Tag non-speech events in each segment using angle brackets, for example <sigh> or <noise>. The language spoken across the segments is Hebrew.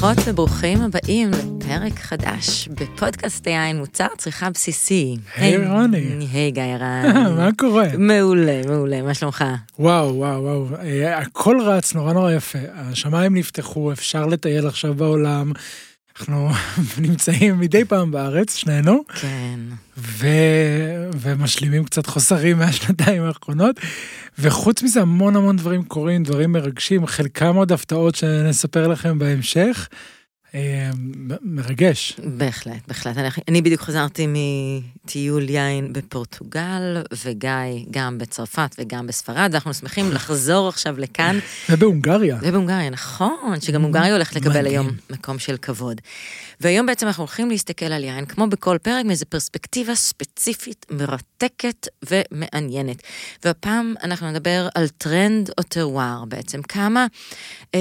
ברוכות וברוכים הבאים לפרק חדש בפודקאסט היין מוצר צריכה בסיסי. היי רוני. היי גיא רן. <laughs> מה קורה? מעולה, מעולה, מה שלומך? וואו, וואו, וואו, אה, הכל רץ נורא נורא יפה. השמיים נפתחו, אפשר לטייל עכשיו בעולם. אנחנו <laughs> נמצאים מדי פעם בארץ, שנינו. כן. ו... ומשלימים קצת חוסרים מהשנתיים האחרונות. וחוץ מזה המון המון דברים קורים, דברים מרגשים, חלקם עוד הפתעות שנספר לכם בהמשך. אה, מרגש. בהחלט, בהחלט. אני, אני בדיוק חזרתי מטיול יין בפורטוגל, וגיא גם בצרפת וגם בספרד, ואנחנו שמחים <laughs> לחזור עכשיו לכאן. ובהונגריה. ובהונגריה, נכון, שגם הונגריה הולכת לקבל. היום מקום של כבוד. והיום בעצם אנחנו הולכים להסתכל על יין, כמו בכל פרק, מאיזו פרספקטיבה ספציפית, מרתקת ומעניינת. והפעם אנחנו נדבר על טרנד או טרוואר בעצם, כמה אה,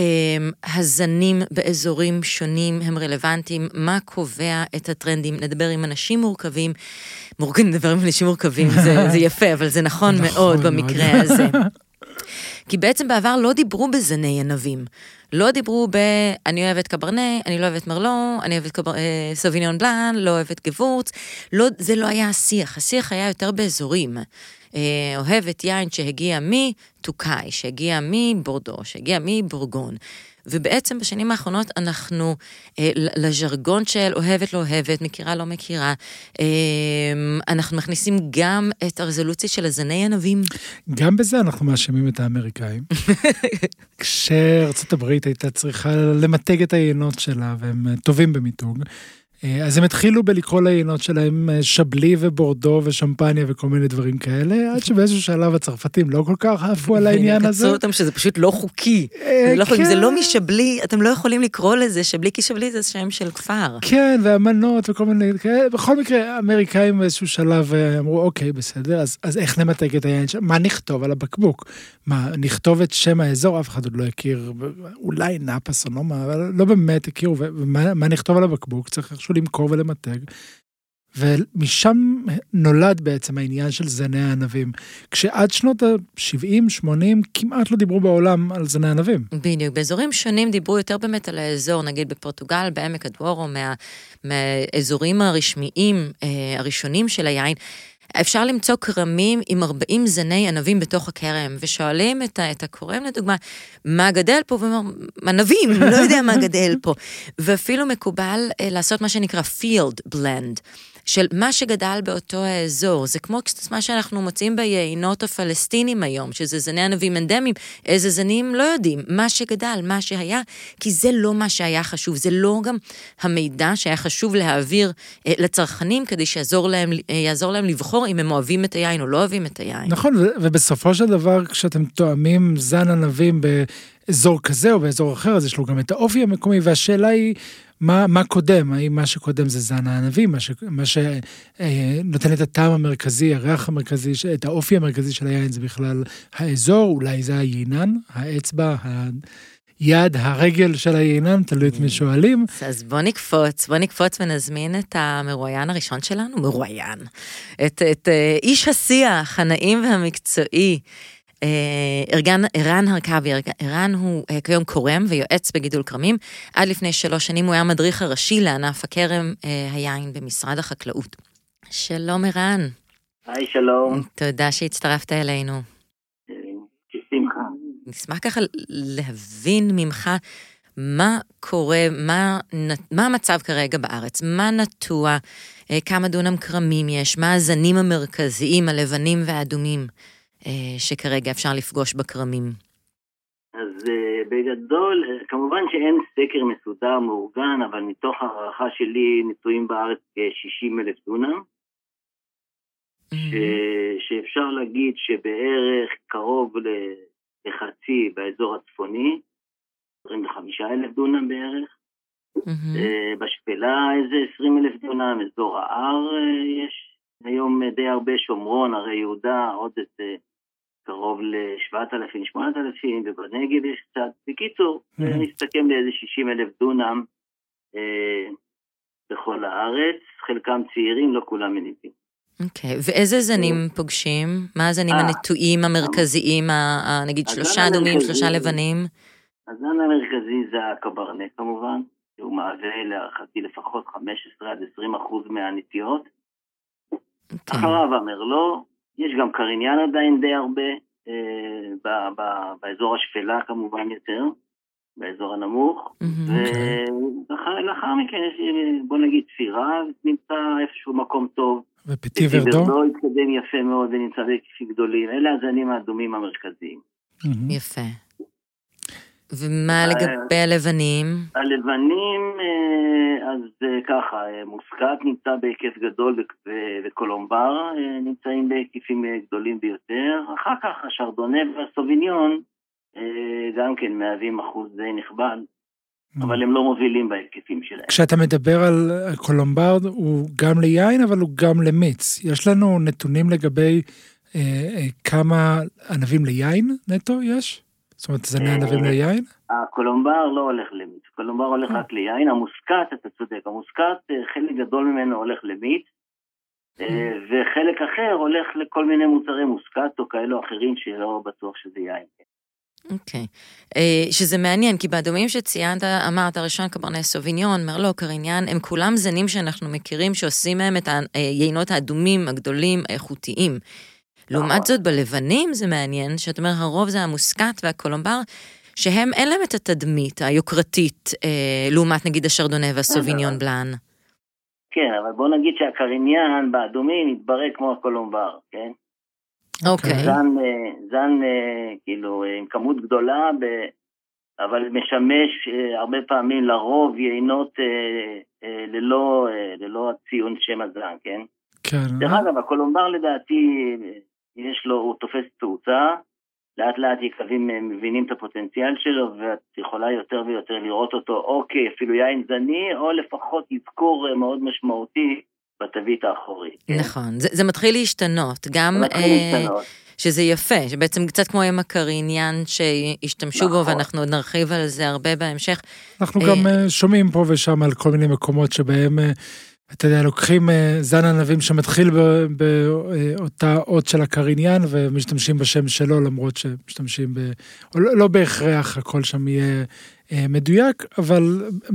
הזנים באזורים שונים הם רלוונטיים, מה קובע את הטרנדים, נדבר עם אנשים מורכבים, מורכבים, נדבר עם אנשים מורכבים, זה, זה יפה, אבל זה נכון, <laughs> נכון מאוד במקרה מאוד. הזה. <laughs> כי בעצם בעבר לא דיברו בזני ענבים. לא דיברו ב... אני אוהבת קברנה, אני לא אוהבת מרלו, אני אוהבת קבר... אה, סוביניון בלאן, לא אוהבת גבורץ. לא, זה לא היה השיח, השיח היה יותר באזורים. אה, אוהבת יין שהגיע מטוקאי, שהגיע מבורדו, שהגיע מבורגון. ובעצם בשנים האחרונות אנחנו אה, לז'רגון של אוהבת לא אוהבת, מכירה לא מכירה, אה, אנחנו מכניסים גם את הרזולוציה של הזני ענבים. גם בזה אנחנו מאשימים את האמריקאים. <laughs> כשארצות הברית הייתה צריכה למתג את היינות שלה, והם טובים במיתוג. אה, אז הם התחילו בלקרוא ליינות שלהם אה, שבלי ובורדו ושמפניה וכל מיני דברים כאלה, עד שבאיזשהו שלב הצרפתים לא כל כך עפו על העניין הזה. קצרו אותם שזה פשוט לא חוקי. אה, לא אם זה לא כן. משבלי, אתם לא יכולים לקרוא לזה שבלי כי שבלי זה שם של כפר. כן, ואמנות וכל מיני כאלה. בכל מקרה, האמריקאים באיזשהו שלב אמרו, אוקיי, בסדר, אז איך נמתג את היין שלנו? מה נכתוב על הבקבוק? מה, נכתוב את שם האזור? אף אחד עוד לא הכיר, אולי נאפה סונומה, אבל לא באמת הכירו, ומה נכתוב על הבקבוק? צריך איכשהו למכור ולמתג. ומשם נולד בעצם העניין של זני הענבים. כשעד שנות ה-70-80 כמעט לא דיברו בעולם על זני ענבים. בדיוק, באזורים שונים דיברו יותר באמת על האזור, נגיד בפורטוגל, בעמק הדוורו, מה, מהאזורים הרשמיים אה, הראשונים של היין. אפשר למצוא כרמים עם 40 זני ענבים בתוך הכרם, ושואלים את, את הכורם לדוגמה, מה גדל פה? והוא ענבים, לא יודע מה גדל פה. ואפילו מקובל אה, לעשות מה שנקרא field blend. של מה שגדל באותו האזור. זה כמו מה שאנחנו מוצאים ביינות הפלסטינים היום, שזה זני ענבים אנדמיים, איזה זנים לא יודעים, מה שגדל, מה שהיה, כי זה לא מה שהיה חשוב, זה לא גם המידע שהיה חשוב להעביר אה, לצרכנים כדי שיעזור להם, אה, יעזור להם לבחור אם הם אוהבים את היין או לא אוהבים את היין. נכון, ובסופו של דבר כשאתם תואמים זן ענבים באזור כזה או באזור אחר, אז יש לו גם את האופי המקומי, והשאלה היא... מה, מה קודם, האם מה שקודם זה זן הענבים, מה, ש, מה שנותן את הטעם המרכזי, הריח המרכזי, את האופי המרכזי של היין זה בכלל האזור, אולי זה היינן, האצבע, היד, הרגל של היינן, תלוי את מי שואלים. אז בוא נקפוץ, בוא נקפוץ ונזמין את המרואיין הראשון שלנו, מרואיין, את, את אה, איש השיח, הנעים והמקצועי. ערן אה, הרכבי, ערן הוא אה, כיום קורם ויועץ בגידול כרמים. עד לפני שלוש שנים הוא היה המדריך הראשי לענף הכרם אה, היין במשרד החקלאות. שלום ערן. היי, שלום. תודה שהצטרפת אלינו. בשמחה. נשמח ככה להבין ממך מה קורה, מה, מה המצב כרגע בארץ, מה נטוע, כמה דונם כרמים יש, מה הזנים המרכזיים, הלבנים והאדומים. אה, שכרגע אפשר לפגוש בכרמים? אז uh, בגדול, אה, כמובן שאין סקר מסודר מאורגן, אבל מתוך הערכה שלי נטועים בארץ כ-60 אלף דונם. ש... שאפשר להגיד שבערך קרוב לחצי באזור הצפוני, 25 אלף דונם בערך. בשפלה איזה 20 אלף דונם, אזור ההר יש היום די הרבה שומרון, הרי יהודה, עוד איזה קרוב ל-7,000, 8,000, ובנגב יש קצת. בקיצור, mm-hmm. נסתכם לאיזה 60 אלף דונם אה, בכל הארץ, חלקם צעירים, לא כולם מניבים. אוקיי, okay. ואיזה זנים אה. פוגשים? מה הזנים אה, הנטועים המרכזיים, נגיד שלושה אדומים, שלושה לבנים? הזן המרכזי זה הקברנה כמובן, שהוא מהווה להערכתי לפחות 15 עד 20 אחוז מהנטיות. Okay. אוקיי. אחריו המרלו, יש גם קריניאן עדיין די הרבה, אה, ב- ב- באזור השפלה כמובן יותר, באזור הנמוך, mm-hmm. ולאחר מכן יש, בוא נגיד, צפירה, נמצא איפשהו מקום טוב. ופטי ורדו? ורדו התקדם יפה מאוד ונמצא בהיקפים גדולים, אלה הזנים האדומים המרכזיים. Mm-hmm. יפה. ומה לגבי הלבנים? הלבנים, אה, אז אה, ככה, אה, מוסקת נמצא בהיקף גדול וקולומבר נמצאים בהיקפים גדולים ביותר. אחר כך השרדונה והסוביניון גם כן מהווים אחוז די נכבד, אבל הם לא מובילים בהיקפים שלהם. כשאתה מדבר על קולומבר, הוא גם ליין, אבל הוא גם למיץ. יש לנו נתונים לגבי כמה ענבים ליין נטו יש? זאת אומרת, זני ענבים אה, ליין? הקולומבר לא הולך למיץ, קולומבר הולך אה. רק ליין, המוסקת, אתה צודק, המוסקת, אה, חלק גדול ממנו הולך למיץ, וחלק אחר הולך לכל מיני מוצרי מוסקת או כאלו אחרים שלא בטוח שזה יין. אוקיי, okay. שזה מעניין, כי באדומים שציינת, אמרת, ראשון קברני סוביניון, מרלו, קריניאן, הם כולם זנים שאנחנו מכירים שעושים מהם את היינות האדומים הגדולים, האיכותיים. לעומת זאת, בלבנים זה מעניין, שאתה אומר, הרוב זה המוסקת והקולומבר, שהם, אין להם את התדמית היוקרתית, אה, לעומת נגיד השרדונה והסוביניון בלאן. כן, אבל בוא נגיד שהקריניאן באדומים יתברג כמו הקולומבר, כן? אוקיי. Okay. זן, אה, זן אה, כאילו עם כמות גדולה, ב, אבל משמש אה, הרבה פעמים לרוב יינות ללא, ללא הציון שם הזן, כן? כן. דרך אגב, הקולומבר לדעתי יש לו, הוא תופס תאוצה, לאט לאט יקבים אה, מבינים את הפוטנציאל שלו, ואת יכולה יותר ויותר לראות אותו, או כאפילו יין זני, או לפחות אזכור אה, מאוד משמעותי בתווית האחורית. כן? נכון, זה, זה מתחיל להשתנות, גם... זה מתחיל אה, להשתנות. שזה יפה, שבעצם קצת כמו עם הקריניאן שהשתמשו נכון. בו, ואנחנו עוד נרחיב על זה הרבה בהמשך. אנחנו גם שומעים פה ושם על כל מיני מקומות שבהם אתה יודע, לוקחים אה, זן ענבים שמתחיל באותה אות של הקריניאן ומשתמשים בשם שלו, למרות שמשתמשים ב... לא, לא בהכרח הכל שם יהיה אה, מדויק, אבל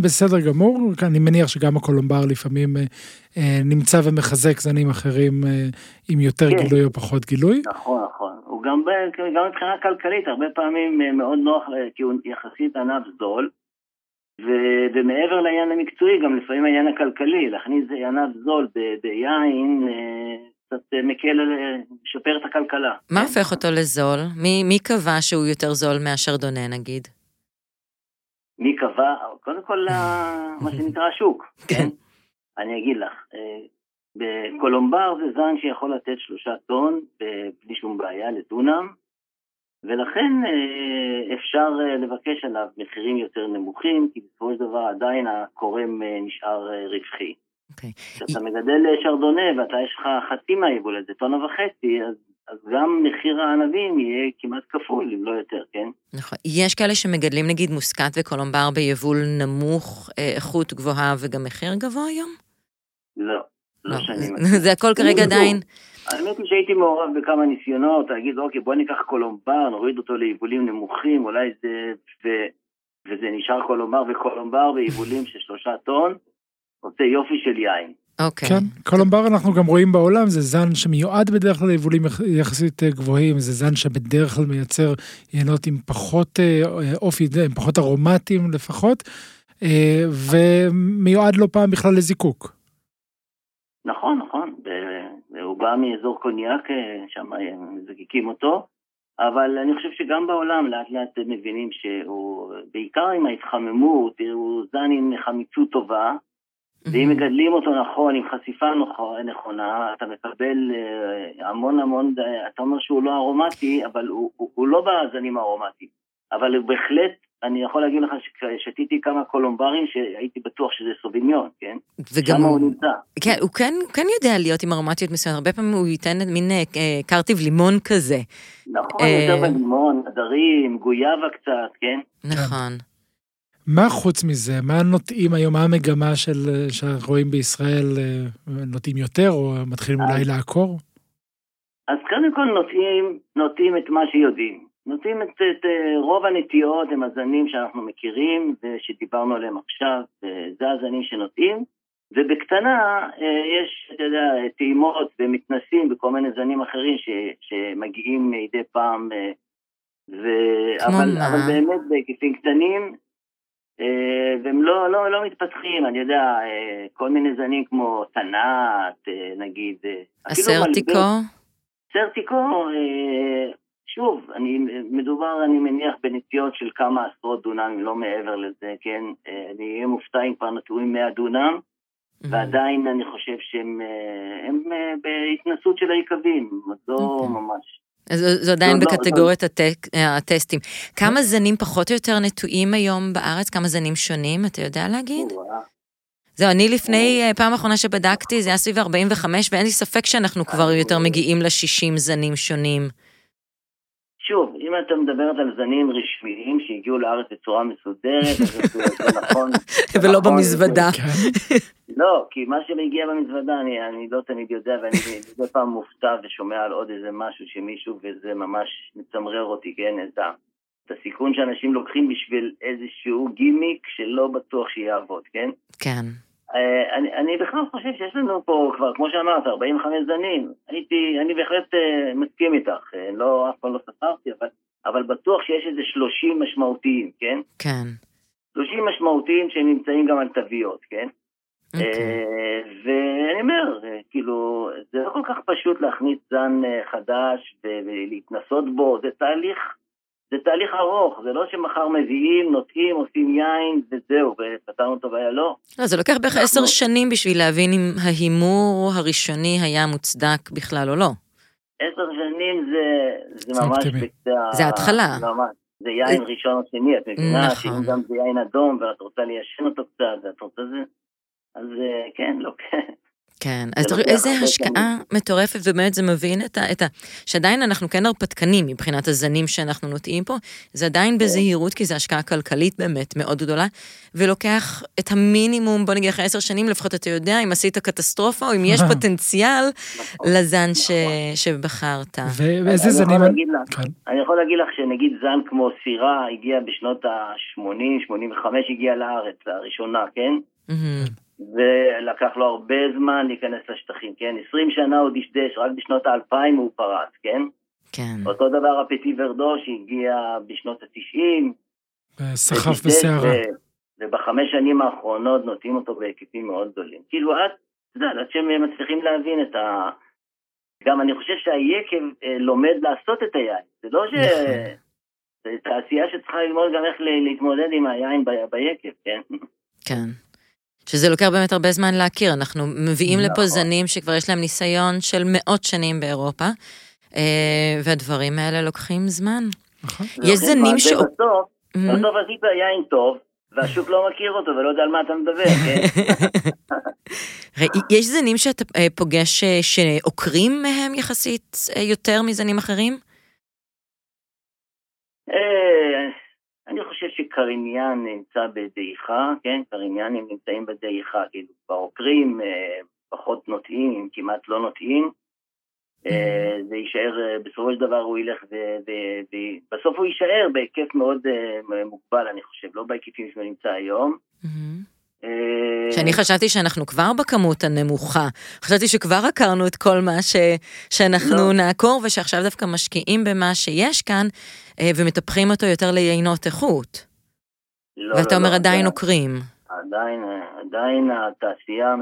בסדר גמור. אני מניח שגם הקולומבר לפעמים אה, נמצא ומחזק זנים אחרים עם יותר כן. גילוי או פחות גילוי. נכון, נכון. הוא גם, גם מבחינה כלכלית, הרבה פעמים מאוד נוח, כי הוא יחסית ענב זול. ו- ומעבר לעניין המקצועי, גם לפעמים העניין הכלכלי, להכניס ענב זול ביין, אה, קצת מקל, משפר את הכלכלה. מה הופך אותו לזול? מי, מי קבע שהוא יותר זול מהשרדונה נגיד? מי קבע? קודם כל, מה שנקרא השוק. <laughs> כן. כן. אני אגיד לך, אה, בקולומבר זה זן שיכול לתת שלושה טון בלי שום בעיה לדונם. ולכן אה, אפשר אה, לבקש עליו מחירים יותר נמוכים, כי בסופו של דבר עדיין הקורם אה, נשאר רווחי. אוקיי. כשאתה Okay. מגדל שרדונה ואתה יש לך חצי מהיבול, איזה טונה וחצי, אז, אז גם מחיר הענבים יהיה כמעט כפול, אם לא יותר, כן? נכון. יש כאלה שמגדלים נגיד מוסקת וקולומבר ביבול נמוך, איכות גבוהה וגם מחיר גבוה היום? לא, לא, לא שאני מכיר. <laughs> זה הכל כרגע עדיין... האמת היא שהייתי מעורב בכמה ניסיונות, להגיד, אוקיי, בוא ניקח קולומבר, נוריד אותו ליבולים נמוכים, אולי זה... ו, וזה נשאר קולומבר וקולומבר ביבולים של שלושה טון, עושה יופי של יין. אוקיי. כן, קולומבר אנחנו גם רואים בעולם, זה זן שמיועד בדרך כלל ליבולים יחסית אה, גבוהים, זה זן שבדרך כלל מייצר יינות עם פחות אה, אופי, עם פחות ארומטיים לפחות, אה, ומיועד לא פעם בכלל לזיקוק. נכון, נכון. בא מאזור קוניאק, אה, שם מזקיקים אותו, אבל אני חושב שגם בעולם לאט לאט מבינים שהוא, בעיקר עם ההתחממות, הוא זן עם חמיצות טובה, ואם מגדלים אותו נכון, עם חשיפה נכונה, אתה מקבל אה, המון המון, אתה אומר שהוא לא ארומטי, אבל הוא, הוא, הוא לא בזנים הארומטיים, אבל הוא בהחלט אני יכול להגיד לך ששתיתי כמה קולומברים שהייתי בטוח שזה סוביניון, כן? וגם הוא נמצא. כן, הוא כן, כן יודע להיות עם ארומטיות מסוימת, הרבה פעמים הוא ייתן מין אה, קרטיב לימון כזה. נכון, אה... יותר בלימון, הדרים, גויאבה קצת, כן? נכון. מה חוץ מזה, מה נוטעים היום, מה המגמה של, שרואים בישראל, אה, נוטעים יותר או מתחילים אולי לעקור? אז קודם כל נוטעים, נוטעים את מה שיודעים. נוטים את, את רוב הנטיות הם הזנים שאנחנו מכירים ושדיברנו עליהם עכשיו, זה הזנים שנוטים, ובקטנה יש, אתה יודע, טעימות ומתנסים בכל מיני זנים אחרים ש, שמגיעים מדי פעם, ו... אבל, אבל באמת בהיקפים קטנים, והם לא, לא, לא מתפתחים, אני יודע, כל מיני זנים כמו תנ"ת, נגיד. הסרטיקו? סרטיקו, שוב, אני, מדובר, אני מניח, בנטיות של כמה עשרות דונם, לא מעבר לזה, כן? אני אהיה מופתע אם כבר נטועים 100 דונם, mm-hmm. ועדיין אני חושב שהם הם, בהתנסות של היקבים, לא okay. ממש. אז זו עדיין לא, בקטגוריית לא, הטק, הטסטים. כמה זנים פחות או יותר נטועים היום בארץ? כמה זנים שונים, אתה יודע להגיד? זהו, אני לפני, אה, פעם אחרונה שבדקתי, זה היה סביב 45, ואין לי ספק שאנחנו כבר יותר מגיעים ל-60 זנים שונים. אם אתה מדברת על זנים רשמיים שהגיעו לארץ בצורה מסודרת, זה נכון. ולא נכון, במזוודה. כן. לא, כי מה שמגיע במזוודה, אני, אני לא תמיד יודע, ואני מדי פעם מופתע ושומע על עוד איזה משהו שמישהו, וזה ממש מצמרר אותי, כן, את, ה, את הסיכון שאנשים לוקחים בשביל איזשהו גימיק שלא בטוח שיעבוד, כן? כן. אה, אני, אני בכלל חושב שיש לנו פה כבר, כמו שאמרת, 45 זנים. הייתי, אני בהחלט uh, מסכים איתך, uh, לא, אף פעם לא ספרתי, אבל, אבל בטוח שיש איזה 30 משמעותיים, כן? כן. 30 משמעותיים שנמצאים גם על תוויות, כן? Okay. אוקיי. Uh, ואני אומר, uh, כאילו, זה לא כל כך פשוט להכניס זן uh, חדש ולהתנסות בו, זה תהליך זה תהליך ארוך, זה לא שמחר מביאים, נוטעים, עושים יין וזהו, ופתרנו את הבעיה, לא. לא, זה לוקח בערך עשר שנים בשביל להבין אם ההימור הראשוני היה מוצדק בכלל או לא. עשר שנים זה, זה ממש בקצה... זה ההתחלה. זה יין ראשון או שני, את מבינה? נכון. שאם גם זה יין אדום ואת רוצה ליישן אותו קצת, ואת רוצה זה... אז אה, כן, לא כן. כן, אז תראו איזה השקעה מטורפת, ובאמת זה מבין את ה, את ה... שעדיין אנחנו כן הרפתקנים מבחינת הזנים שאנחנו נוטעים פה, זה עדיין בזהירות, כי זו השקעה כלכלית באמת מאוד גדולה, ולוקח את המינימום, בוא נגיד אחרי עשר שנים, לפחות אתה יודע אם עשית קטסטרופה, או אם יש פוטנציאל נכון. לזן ש... נכון. שבחרת. ואיזה זנים... כן. אני יכול להגיד לך שנגיד זן כמו סירה הגיע בשנות ה-80, 85 הגיע לארץ, הראשונה, כן? ולקח לו הרבה זמן להיכנס לשטחים, כן? 20 שנה הוא דשדש, רק בשנות האלפיים הוא פרץ, כן? כן. אותו דבר הפטי ורדו שהגיע בשנות ה-90. סחף בסערה. ובחמש שנים האחרונות נוטים אותו בהיקפים מאוד גדולים. כאילו עד, אתה יודע, עד שהם מצליחים להבין את ה... גם אני חושב שהיקב אה, לומד לעשות את היין. זה לא ש... נכון. זה תעשייה שצריכה ללמוד גם איך להתמודד עם היין ביקב, כן? כן. שזה לוקח באמת הרבה זמן להכיר, אנחנו מביאים לפה נכון. זנים שכבר יש להם ניסיון של מאות שנים באירופה, אה, והדברים האלה לוקחים זמן. נכון. יש זנים ש... בסוף, בסוף עשית יין טוב, והשוק לא מכיר אותו ולא יודע על מה אתה מדבר, כן? <laughs> יש זנים שאתה אה, פוגש אה, שעוקרים מהם יחסית יותר מזנים אחרים? שקריניאן נמצא בדעיכה, כן? קריניאנים נמצאים בדעיכה, כאילו כבר עוקרים, אה, פחות נוטעים, כמעט לא נוטעים. אה, זה יישאר, אה, בסופו של דבר הוא ילך, ובסוף הוא יישאר בהיקף מאוד מוגבל, אני חושב, לא בהיקפים שהוא נמצא היום. שאני חשבתי שאנחנו כבר בכמות הנמוכה. חשבתי שכבר עקרנו את כל מה ש... שאנחנו לא. נעקור, ושעכשיו דווקא משקיעים במה שיש כאן, ומטפחים אותו יותר ליינות איכות. לא, ואתה לא, אומר לא, עדיין עוקרים. עדיין, עדיין התעשייה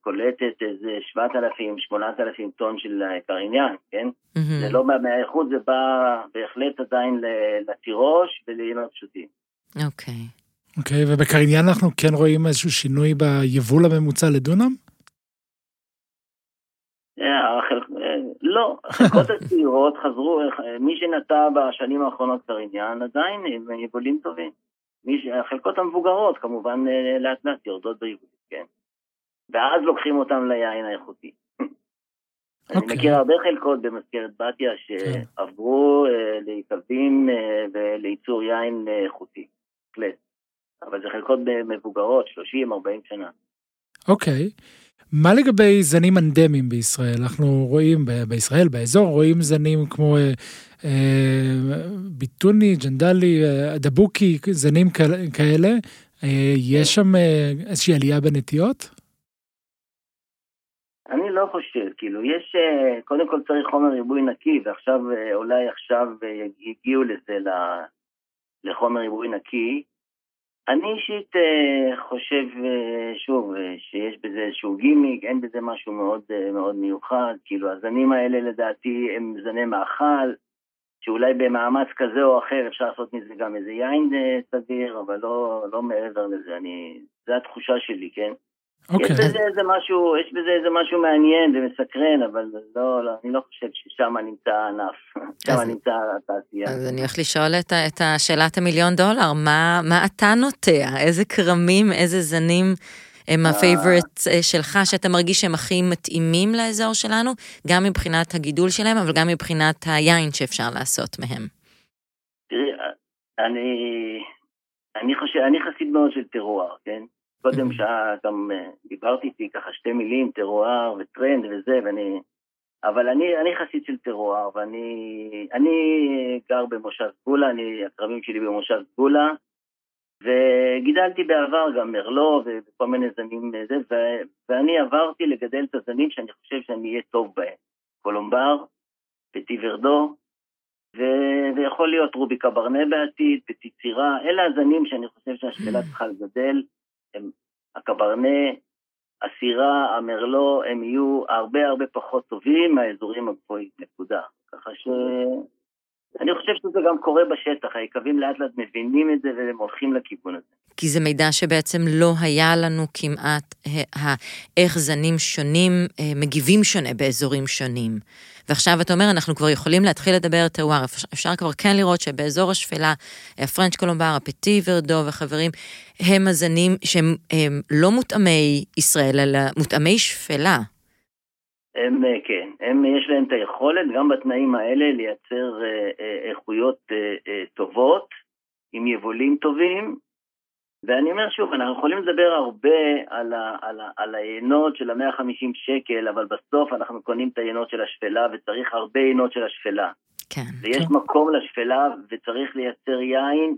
קולטת איזה 7,000, 8,000 טון של קריניאן, כן? Mm-hmm. זה לא מהאיכות, זה בא בהחלט עדיין לתירוש וליינות פשוטים. אוקיי. Okay. אוקיי, okay, ובקריניאן אנחנו כן רואים איזשהו שינוי ביבול הממוצע לדונם? אה, אה, לא, החלקות <laughs> הצעירות חזרו, אה, מי שנטע בשנים האחרונות קריניאן עדיין הם יבולים טובים. החלקות המבוגרות כמובן לאט לאט יורדות ביבולים, כן. ואז לוקחים אותם ליין האיכותי. <laughs> אני אוקיי. מכיר הרבה חלקות במזכרת בתיה שעברו ליקבים ולייצור יין איכותי, בהחלט. אבל זה חלקות מבוגרות, 30-40 שנה. אוקיי. מה לגבי זנים אנדמיים בישראל? אנחנו רואים בישראל, באזור, רואים זנים כמו אה, אה, ביטוני, ג'נדלי, אה, דבוקי, זנים כאלה-. אה, יש שם אה, איזושהי עלייה בנטיות? אני לא חושב, כאילו, יש, אה, קודם כל צריך חומר ריבוי נקי, ועכשיו, אה, אולי עכשיו אה, הגיעו לזה, לחומר ריבוי נקי. אני אישית אה, חושב, אה, שוב, אה, שיש בזה איזשהו גימיק, אין בזה משהו מאוד, מאוד מיוחד, כאילו, הזנים האלה לדעתי הם זני מאכל, שאולי במאמץ כזה או אחר אפשר לעשות מזה גם איזה יין סביר, אבל לא, לא מעבר לזה, אני, זו התחושה שלי, כן? אוקיי. יש בזה איזה משהו, יש בזה איזה משהו מעניין ומסקרן, אבל לא, לא, אני לא חושב ששם נמצא הענף, שם נמצא התעשייה. אז אני הולכת לשאול את, את השאלת המיליון דולר, מה, מה אתה נוטע? איזה כרמים, איזה זנים הם ה favorite שלך, שאתה מרגיש שהם הכי מתאימים לאזור שלנו, גם מבחינת הגידול שלהם, אבל גם מבחינת היין שאפשר לעשות מהם. תראי, אני, אני חושב, אני חסיד מאוד של טרואר, כן? קודם. שעה גם אה, דיברתי איתי ככה שתי מילים, טרואר וטרנד וזה, ואני... אבל אני, אני חסיד של טרואר, ואני אני גר במושב סגולה, אני, הכרמים שלי במושב סגולה, וגידלתי בעבר גם מרלו וכל מיני זנים וזה, ו- ואני עברתי לגדל את הזנים שאני חושב שאני אהיה טוב בהם. קולומבר, פטי ורדו, ויכול להיות רובי קברנה בעתיד, פטי צירה, אלה הזנים שאני חושב שהשפלה צריכה לגדל, הם הקברנה, הסירה, המרלו, הם יהיו הרבה הרבה פחות טובים מהאזורים הגבוהים, נקודה. ככה ש... אני חושב שזה גם קורה בשטח, היקבים לאט לאט מבינים את זה והם הולכים לכיוון הזה. כי זה מידע שבעצם לא היה לנו כמעט, ה- ה- איך זנים שונים אה, מגיבים שונה באזורים שונים. ועכשיו אתה אומר, אנחנו כבר יכולים להתחיל לדבר טרואר, אפשר כבר כן לראות שבאזור השפלה, הפרנץ' קולומבר, הפטי ורדו וחברים, הם הזנים שהם הם לא מותאמי ישראל, אלא מותאמי שפלה. הם, אה, כן, הם, יש להם את היכולת גם בתנאים האלה לייצר אה, אה, איכויות טובות, עם יבולים טובים, ואני אומר שוב, אנחנו יכולים לדבר הרבה על, ה, על, ה, על היינות של ה-150 שקל, אבל בסוף אנחנו קונים את היינות של השפלה, וצריך הרבה יינות של השפלה. כן. ויש מקום לשפלה, וצריך לייצר יין.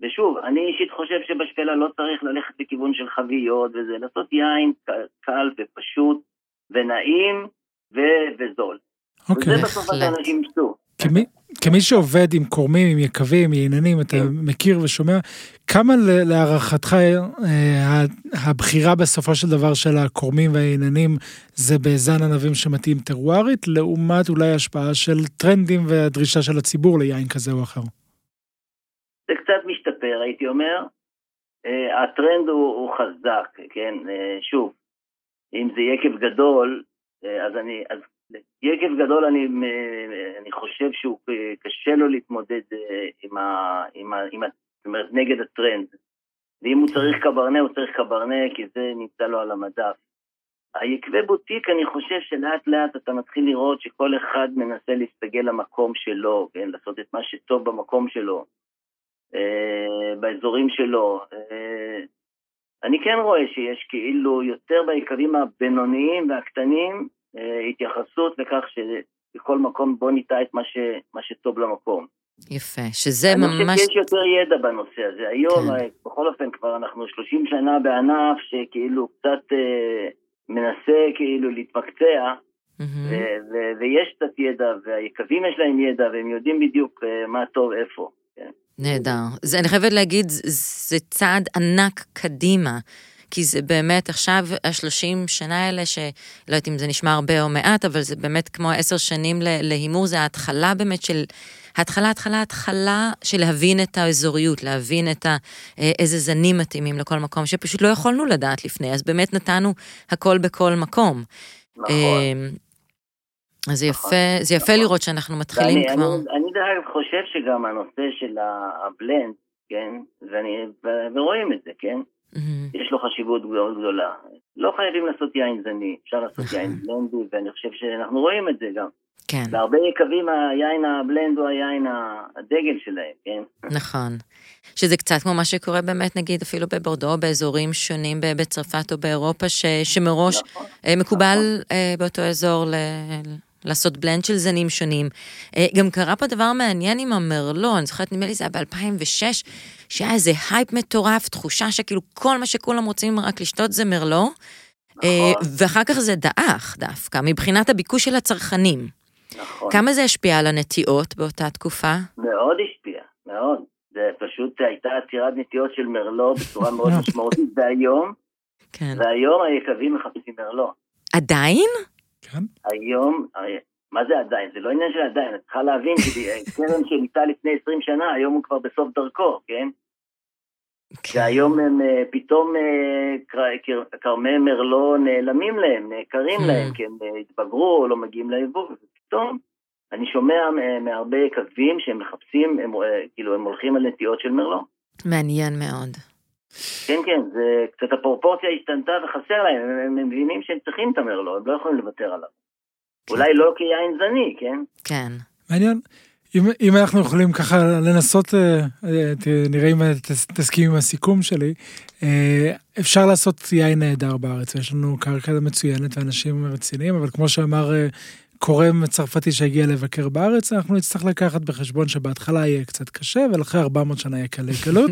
ושוב, אני אישית חושב שבשפלה לא צריך ללכת לכיוון של חביות וזה, לעשות יין קל ופשוט ונעים ו- וזול. אוקיי. וזה בסוף מה בהחלט. שאנשים ישתו. כמי, כמי שעובד עם קורמים, עם יקבים, עם עיננים, אתה כן. מכיר ושומע, כמה להערכתך אה, הבחירה בסופו של דבר של הקורמים והעיננים זה בזן ענבים שמתאים טרוארית, לעומת אולי השפעה של טרנדים והדרישה של הציבור ליין כזה או אחר? זה קצת משתפר, הייתי אומר. אה, הטרנד הוא, הוא חזק, כן? אה, שוב, אם זה יקב גדול, אה, אז אני... אז יקב גדול, אני, אה, אני חושב שהוא קשה לו להתמודד אה, עם ה... עם ה, עם ה זאת אומרת, נגד הטרנד. ואם הוא צריך קברנה, הוא צריך קברנה, כי זה נמצא לו על המדף. היקבי בוטיק, אני חושב שלאט לאט אתה מתחיל לראות שכל אחד מנסה להסתגל למקום שלו, כן? לעשות את מה שטוב במקום שלו. אה, באזורים שלו. אה, אני כן רואה שיש כאילו יותר ביקבים הבינוניים והקטנים אה, התייחסות לכך שבכל מקום בוא ניטע את מה, ש, מה שטוב למקום. יפה, שזה אני חושב ממש... שיש יותר ידע בנושא הזה. היום, כן. אה, בכל אופן, כבר אנחנו 30 שנה בענף שכאילו קצת אה, מנסה כאילו להתמקצע, ו- ויש קצת ידע, והיקבים יש להם ידע, והם יודעים בדיוק אה, מה טוב איפה. נהדר. זה, אני חייבת להגיד, זה- צעד ענק קדימה. כי זה באמת עכשיו השלושים שנה האלה, שלא יודעת אם זה נשמע הרבה או מעט, אבל זה באמת כמו עשר שנים להימור, זה ההתחלה באמת של, התחלה, התחלה, התחלה של להבין את האזוריות, להבין את ה, אה, איזה זנים מתאימים לכל מקום, שפשוט לא יכולנו לדעת לפני, אז באמת נתנו הכל בכל מקום. נכון. אז זה נכון, יפה, זה יפה נכון. לראות שאנחנו מתחילים ואני, כבר. אני, אני דרך אגב חושב שגם הנושא של הבלנד, כן, ואני, ורואים את זה, כן, מהמם. יש לו חשיבות מאוד גדולה. לא חייבים לעשות יין זני, אפשר לעשות נכון. יין בלנדי, ואני חושב שאנחנו רואים את זה גם. כן. בהרבה יקבים היין הבלנד הוא היין הדגל שלהם, כן? נכון. שזה קצת כמו מה שקורה באמת, נגיד, אפילו בבורדו, באזורים שונים בצרפת או באירופה, ש, שמראש נכון, אה, מקובל נכון. אה, באותו אזור ל... לעשות בלנד של זנים שונים. אה, גם קרה פה דבר מעניין עם המרלו, אני זוכרת, נדמה לי זה היה ב-2006, שהיה איזה הייפ מטורף, תחושה שכאילו כל מה שכולם רוצים רק לשתות זה מרלו, נכון. ואחר כך זה דעך דווקא, מבחינת הביקוש של הצרכנים. נכון. כמה זה השפיע על הנטיעות באותה תקופה? מאוד השפיע, מאוד. זה פשוט הייתה עצירת נטיעות של מרלו בצורה מאוד <laughs> משמעותית, והיום, כן. והיום היקבים מחפשים מרלו. עדיין? כן. היום, מה זה עדיין? זה לא עניין של עדיין, את צריכה להבין <laughs> שקרן שניטה לפני 20 שנה, היום הוא כבר בסוף דרכו, כן? כן. שהיום הם אה, פתאום אה, כרמי מרלו נעלמים להם, נעקרים hmm. להם, כי הם אה, התבגרו או לא מגיעים ליבוא, ופתאום אני שומע מהרבה יקבים שהם מחפשים, הם, כאילו הם הולכים על נטיעות של מרלו. מעניין מאוד. כן, כן, זה קצת הפרופורציה השתנתה וחסר להם, הם, הם מבינים שהם צריכים את המרלו, הם לא יכולים לוותר עליו. כן. אולי לא כיין זני, כן? כן. מעניין. אם, אם אנחנו יכולים ככה לנסות, אה, אה, נראה אם תסכים עם הסיכום שלי, אה, אפשר לעשות יין נהדר בארץ, יש לנו קרקע מצוינת ואנשים רציניים, אבל כמו שאמר קורם צרפתי שהגיע לבקר בארץ, אנחנו נצטרך לקחת בחשבון שבהתחלה יהיה קצת קשה, ולאחרי 400 שנה יהיה קלה <laughs> קלות.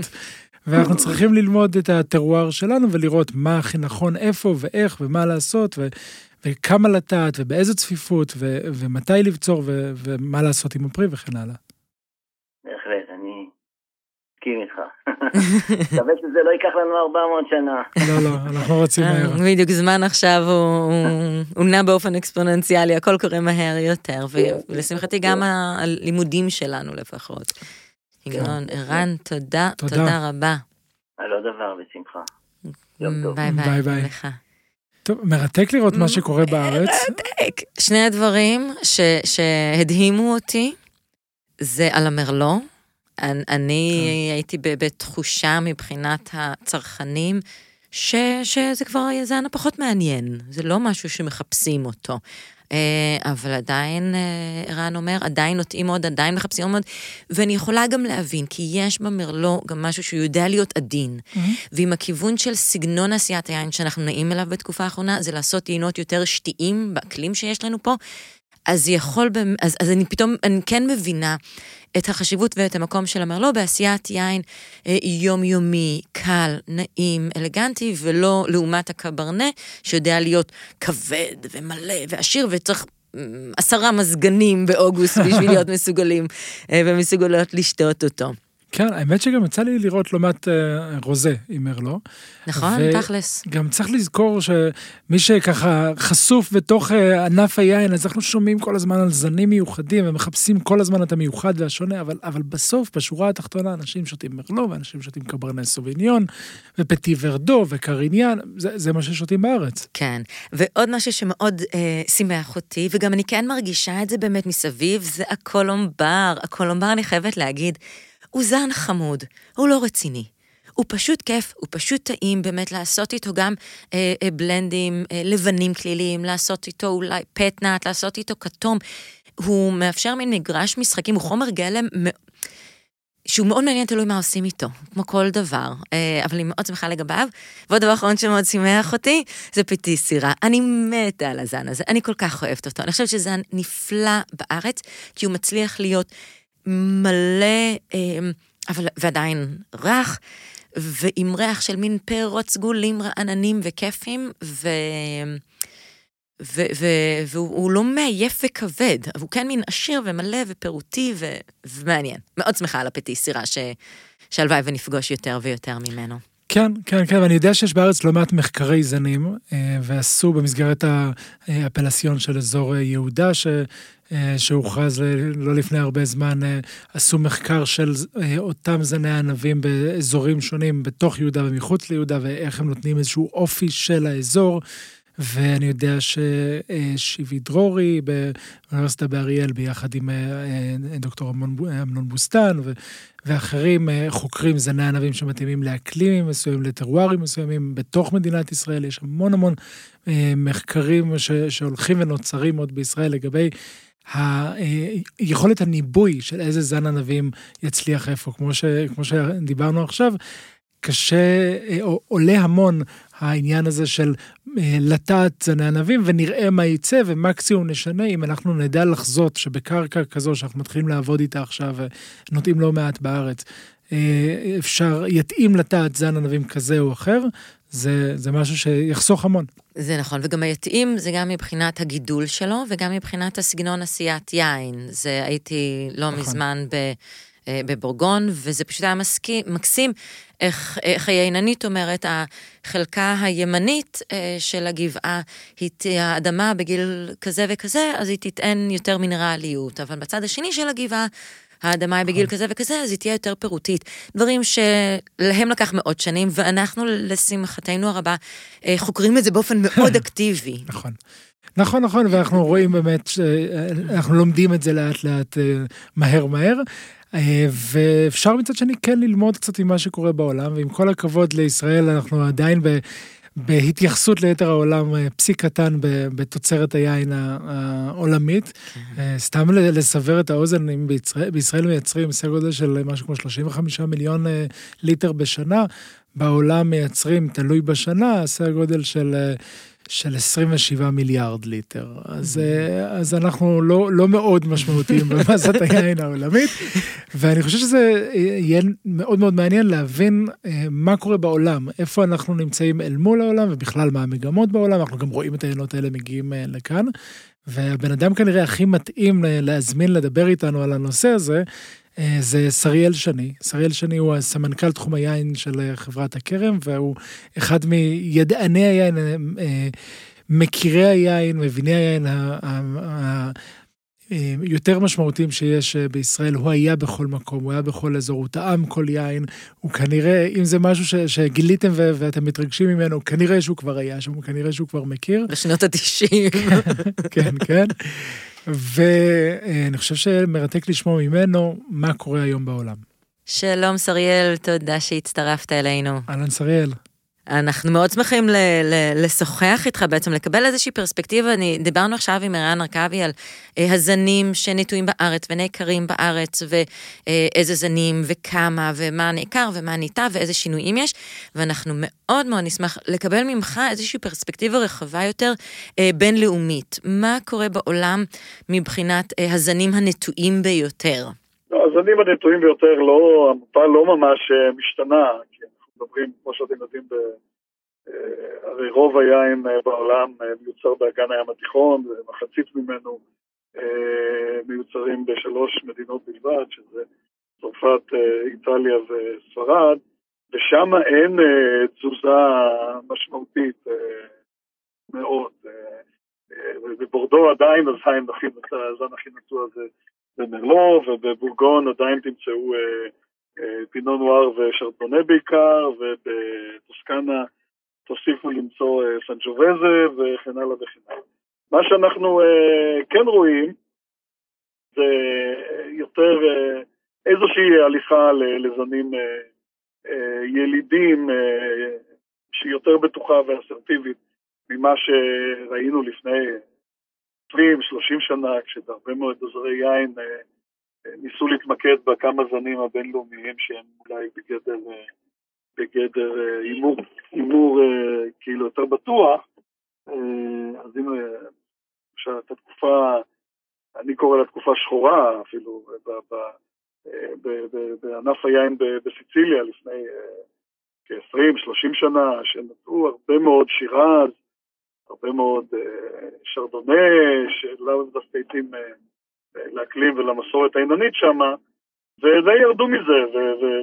ואנחנו צריכים ללמוד את הטרואר שלנו ולראות מה הכי נכון איפה ואיך ומה לעשות ו, וכמה לטעת ובאיזו צפיפות ו, ומתי לבצור ו, ומה לעשות עם הפרי וכן הלאה. בהחלט, אני מסכים איתך. מקווה שזה לא ייקח לנו 400 שנה. לא, לא, אנחנו רוצים אה, מהר. בדיוק, זמן עכשיו הוא נע באופן אקספוננציאלי, הכל קורה מהר יותר, כן, ולשמחתי גם הלימודים שלנו לפחות. היגיון, כן. ערן, תודה, תודה רבה. על עוד דבר, בשמחה. ביי ביי, ביי לך. טוב, מרתק לראות מה שקורה בארץ. מרתק. שני הדברים שהדהימו אותי, זה על המרלו. אני כן. הייתי בתחושה מבחינת הצרכנים, שזה כבר זן פחות מעניין, זה לא משהו שמחפשים אותו. אה, אבל עדיין, אה, ערן אומר, עדיין נוטעים עוד, עדיין מחפשים עוד, ואני יכולה גם להבין, כי יש במרלו גם משהו שהוא יודע להיות עדין. Mm-hmm. ועם הכיוון של סגנון עשיית היין שאנחנו נעים אליו בתקופה האחרונה, זה לעשות יינות יותר שתיים באקלים שיש לנו פה, אז יכול, אז, אז אני פתאום, אני כן מבינה את החשיבות ואת המקום של המרלו בעשיית יין אה, יומיומי, קל, נעים, אלגנטי, ולא לעומת הקברנה, שיודע להיות כבד ומלא ועשיר וצריך עשרה מזגנים באוגוסט בשביל להיות <laughs> מסוגלים אה, ומסוגלות לשתות אותו. כן, האמת שגם יצא לי לראות לא מעט אה, רוזה עם מרלו. נכון, תכלס. גם צריך לזכור שמי שככה חשוף בתוך אה, ענף היין, אז אנחנו שומעים כל הזמן על זנים מיוחדים ומחפשים כל הזמן את המיוחד והשונה, אבל, אבל בסוף, בשורה התחתונה, אנשים שותים מרלו ואנשים שותים קברנס סוביניון ופטי ורדו וקריניאן, זה, זה מה ששותים בארץ. כן, ועוד משהו שמאוד אה, שימח אותי, וגם אני כן מרגישה את זה באמת מסביב, זה הקולומבר. הקולומבר, אני חייבת להגיד, הוא זן חמוד, הוא לא רציני. הוא פשוט כיף, הוא פשוט טעים באמת לעשות איתו גם אה, אה, בלנדים אה, לבנים כליליים, לעשות איתו אולי פטנאט, לעשות איתו כתום. הוא מאפשר מין מגרש משחקים, הוא חומר גלם שהוא מאוד מעניין, תלוי מה עושים איתו, כמו כל דבר, אה, אבל אני מאוד שמחה לגביו. ועוד דבר אחרון שמאוד שימח אותי, זה פיתי סירה. אני מתה על הזן הזה, אני כל כך אוהבת אותו. אני חושבת שזה זן נפלא בארץ, כי הוא מצליח להיות מלא, אמ, אבל ועדיין רך, ועם ריח של מין פירות סגולים רעננים וכיפים, ו... ו- ו- והוא לא מעייף וכבד, אבל הוא כן מין עשיר ומלא ופירוטי ו- ומעניין. מאוד שמחה על הפטי סירה שהלוואי ונפגוש יותר ויותר ממנו. כן, כן, כן, ואני יודע שיש בארץ לא מעט מחקרי זנים, אה, ועשו במסגרת האפלסיון של אזור יהודה, ש... אה, שהוכרז לא לפני הרבה זמן, אה, עשו מחקר של אותם זני ענבים באזורים שונים בתוך יהודה ומחוץ ליהודה, ואיך הם נותנים איזשהו אופי של האזור. ואני יודע ששיבי דרורי באוניברסיטה באריאל, ביחד עם דוקטור אמנון בוסטן ואחרים, חוקרים זני ענבים שמתאימים לאקלימים מסוימים, לטרוארים מסוימים בתוך מדינת ישראל. יש המון המון מחקרים שהולכים ונוצרים עוד בישראל לגבי היכולת הניבוי של איזה זן ענבים יצליח איפה, כמו, ש, כמו שדיברנו עכשיו, קשה, או עולה המון העניין הזה של לטעת זני ענבים ונראה מה יצא ומקסימום נשנה אם אנחנו נדע לחזות שבקרקע כזו שאנחנו מתחילים לעבוד איתה עכשיו ונוטעים לא מעט בארץ, אפשר, יתאים לטעת זן ענבים כזה או אחר, זה, זה משהו שיחסוך המון. זה נכון, וגם היתאים זה גם מבחינת הגידול שלו וגם מבחינת הסגנון עשיית יין. זה הייתי לא נכון. מזמן ב... בבורגון, וזה פשוט היה מסכים, מקסים איך, איך הייננית אומרת, החלקה הימנית של הגבעה, היא, האדמה בגיל כזה וכזה, אז היא תטען יותר מינרליות, אבל בצד השני של הגבעה, האדמה היא בגיל נכון. כזה וכזה, אז היא תהיה יותר פירוטית. דברים שלהם לקח מאות שנים, ואנחנו, לשמחתנו הרבה, אה, חוקרים את זה באופן מאוד <laughs> אקטיבי. נכון. נכון, נכון, ואנחנו רואים באמת, אנחנו לומדים את זה לאט לאט אה, מהר מהר. אה, ואפשר מצד שני כן ללמוד קצת ממה שקורה בעולם, ועם כל הכבוד לישראל, אנחנו עדיין ב... בהתייחסות ליתר העולם, אה, פסיק קטן בתוצרת היין העולמית. אה, סתם לסבר את האוזן, אם בישראל, בישראל מייצרים סדר גודל של משהו כמו 35 מיליון ליטר בשנה, בעולם מייצרים, תלוי בשנה, סדר גודל של של 27 מיליארד ליטר. אז, אה, אז אנחנו לא, לא מאוד משמעותיים <laughs> במסת היין העולמית, ואני חושב שזה יהיה מאוד מאוד מעניין להבין אה, מה קורה בעולם, איפה אנחנו נמצאים אל מול העולם, ובכלל מה המגמות בעולם, אנחנו גם רואים את העיינות האלה מגיעים אה, לכאן. והבן אדם כנראה הכי מתאים להזמין לדבר איתנו על הנושא הזה, זה שריאל שני. שריאל שני הוא הסמנכ"ל תחום היין של אה, חברת הכרם, והוא אחד מידעני היין, אה, מכירי היין, מביני היין היותר משמעותיים שיש בישראל. הוא היה בכל מקום, הוא היה בכל אזור, הוא טעם כל יין. הוא כנראה, אם זה משהו ש, שגיליתם ו, ואתם מתרגשים ממנו, כנראה שהוא כבר היה שם, כנראה שהוא כבר מכיר. בשנות ה-90. <laughs> כן, כן. ואני חושב שמרתק לשמוע ממנו מה קורה היום בעולם. שלום שריאל, תודה שהצטרפת אלינו. אהלן שריאל. אנחנו מאוד שמחים ל- ל- לשוחח איתך בעצם, לקבל איזושהי פרספקטיבה. אני, דיברנו עכשיו עם ערן ארכבי על אה, הזנים שנטועים בארץ ונעקרים בארץ, ואיזה זנים וכמה, ומה נעקר ומה ניטע ואיזה שינויים יש, ואנחנו מאוד מאוד נשמח לקבל ממך איזושהי פרספקטיבה רחבה יותר אה, בינלאומית. מה קורה בעולם מבחינת אה, הזנים הנטועים ביותר? לא, הזנים הנטועים ביותר, לא, המפה לא ממש אה, משתנה. מדברים, כמו שאתם יודעים, ב... אה, הרי רוב היין אה, בעולם אה, מיוצר באגן הים התיכון, ומחצית ממנו מיוצרים בשלוש מדינות בלבד, שזה צרפת, איטליה וספרד, ושם אין תזוזה משמעותית מאוד. ובבורדו עדיין הזין הזן הכי נטוע זה במרלו, ובבורגון עדיין תמצאו פינו נואר ושרטונה בעיקר, ובטוסקנה תוסיפו למצוא אה, סנג'ובזה וכן הלאה וכן הלאה. מה שאנחנו אה, כן רואים זה יותר אה, איזושהי הליכה לזנים ילידים שהיא יותר בטוחה ואסרטיבית ממה שראינו לפני 20-30 שנה, כשבהרבה מאוד עזרי יין ניסו להתמקד בכמה זנים הבינלאומיים שהם אולי בגדר, בגדר אה, הימור, אה, כאילו יותר בטוח. אה, אז הנה, את התקופה, אני קורא לה תקופה שחורה אפילו, בענף היין בסיציליה לפני כ-20-30 שנה, שנטעו הרבה מאוד שירז, הרבה מאוד שרדונה, שלאו דווקא לעיתים לאקלים ולמסורת העינונית שמה, ודי ירדו מזה,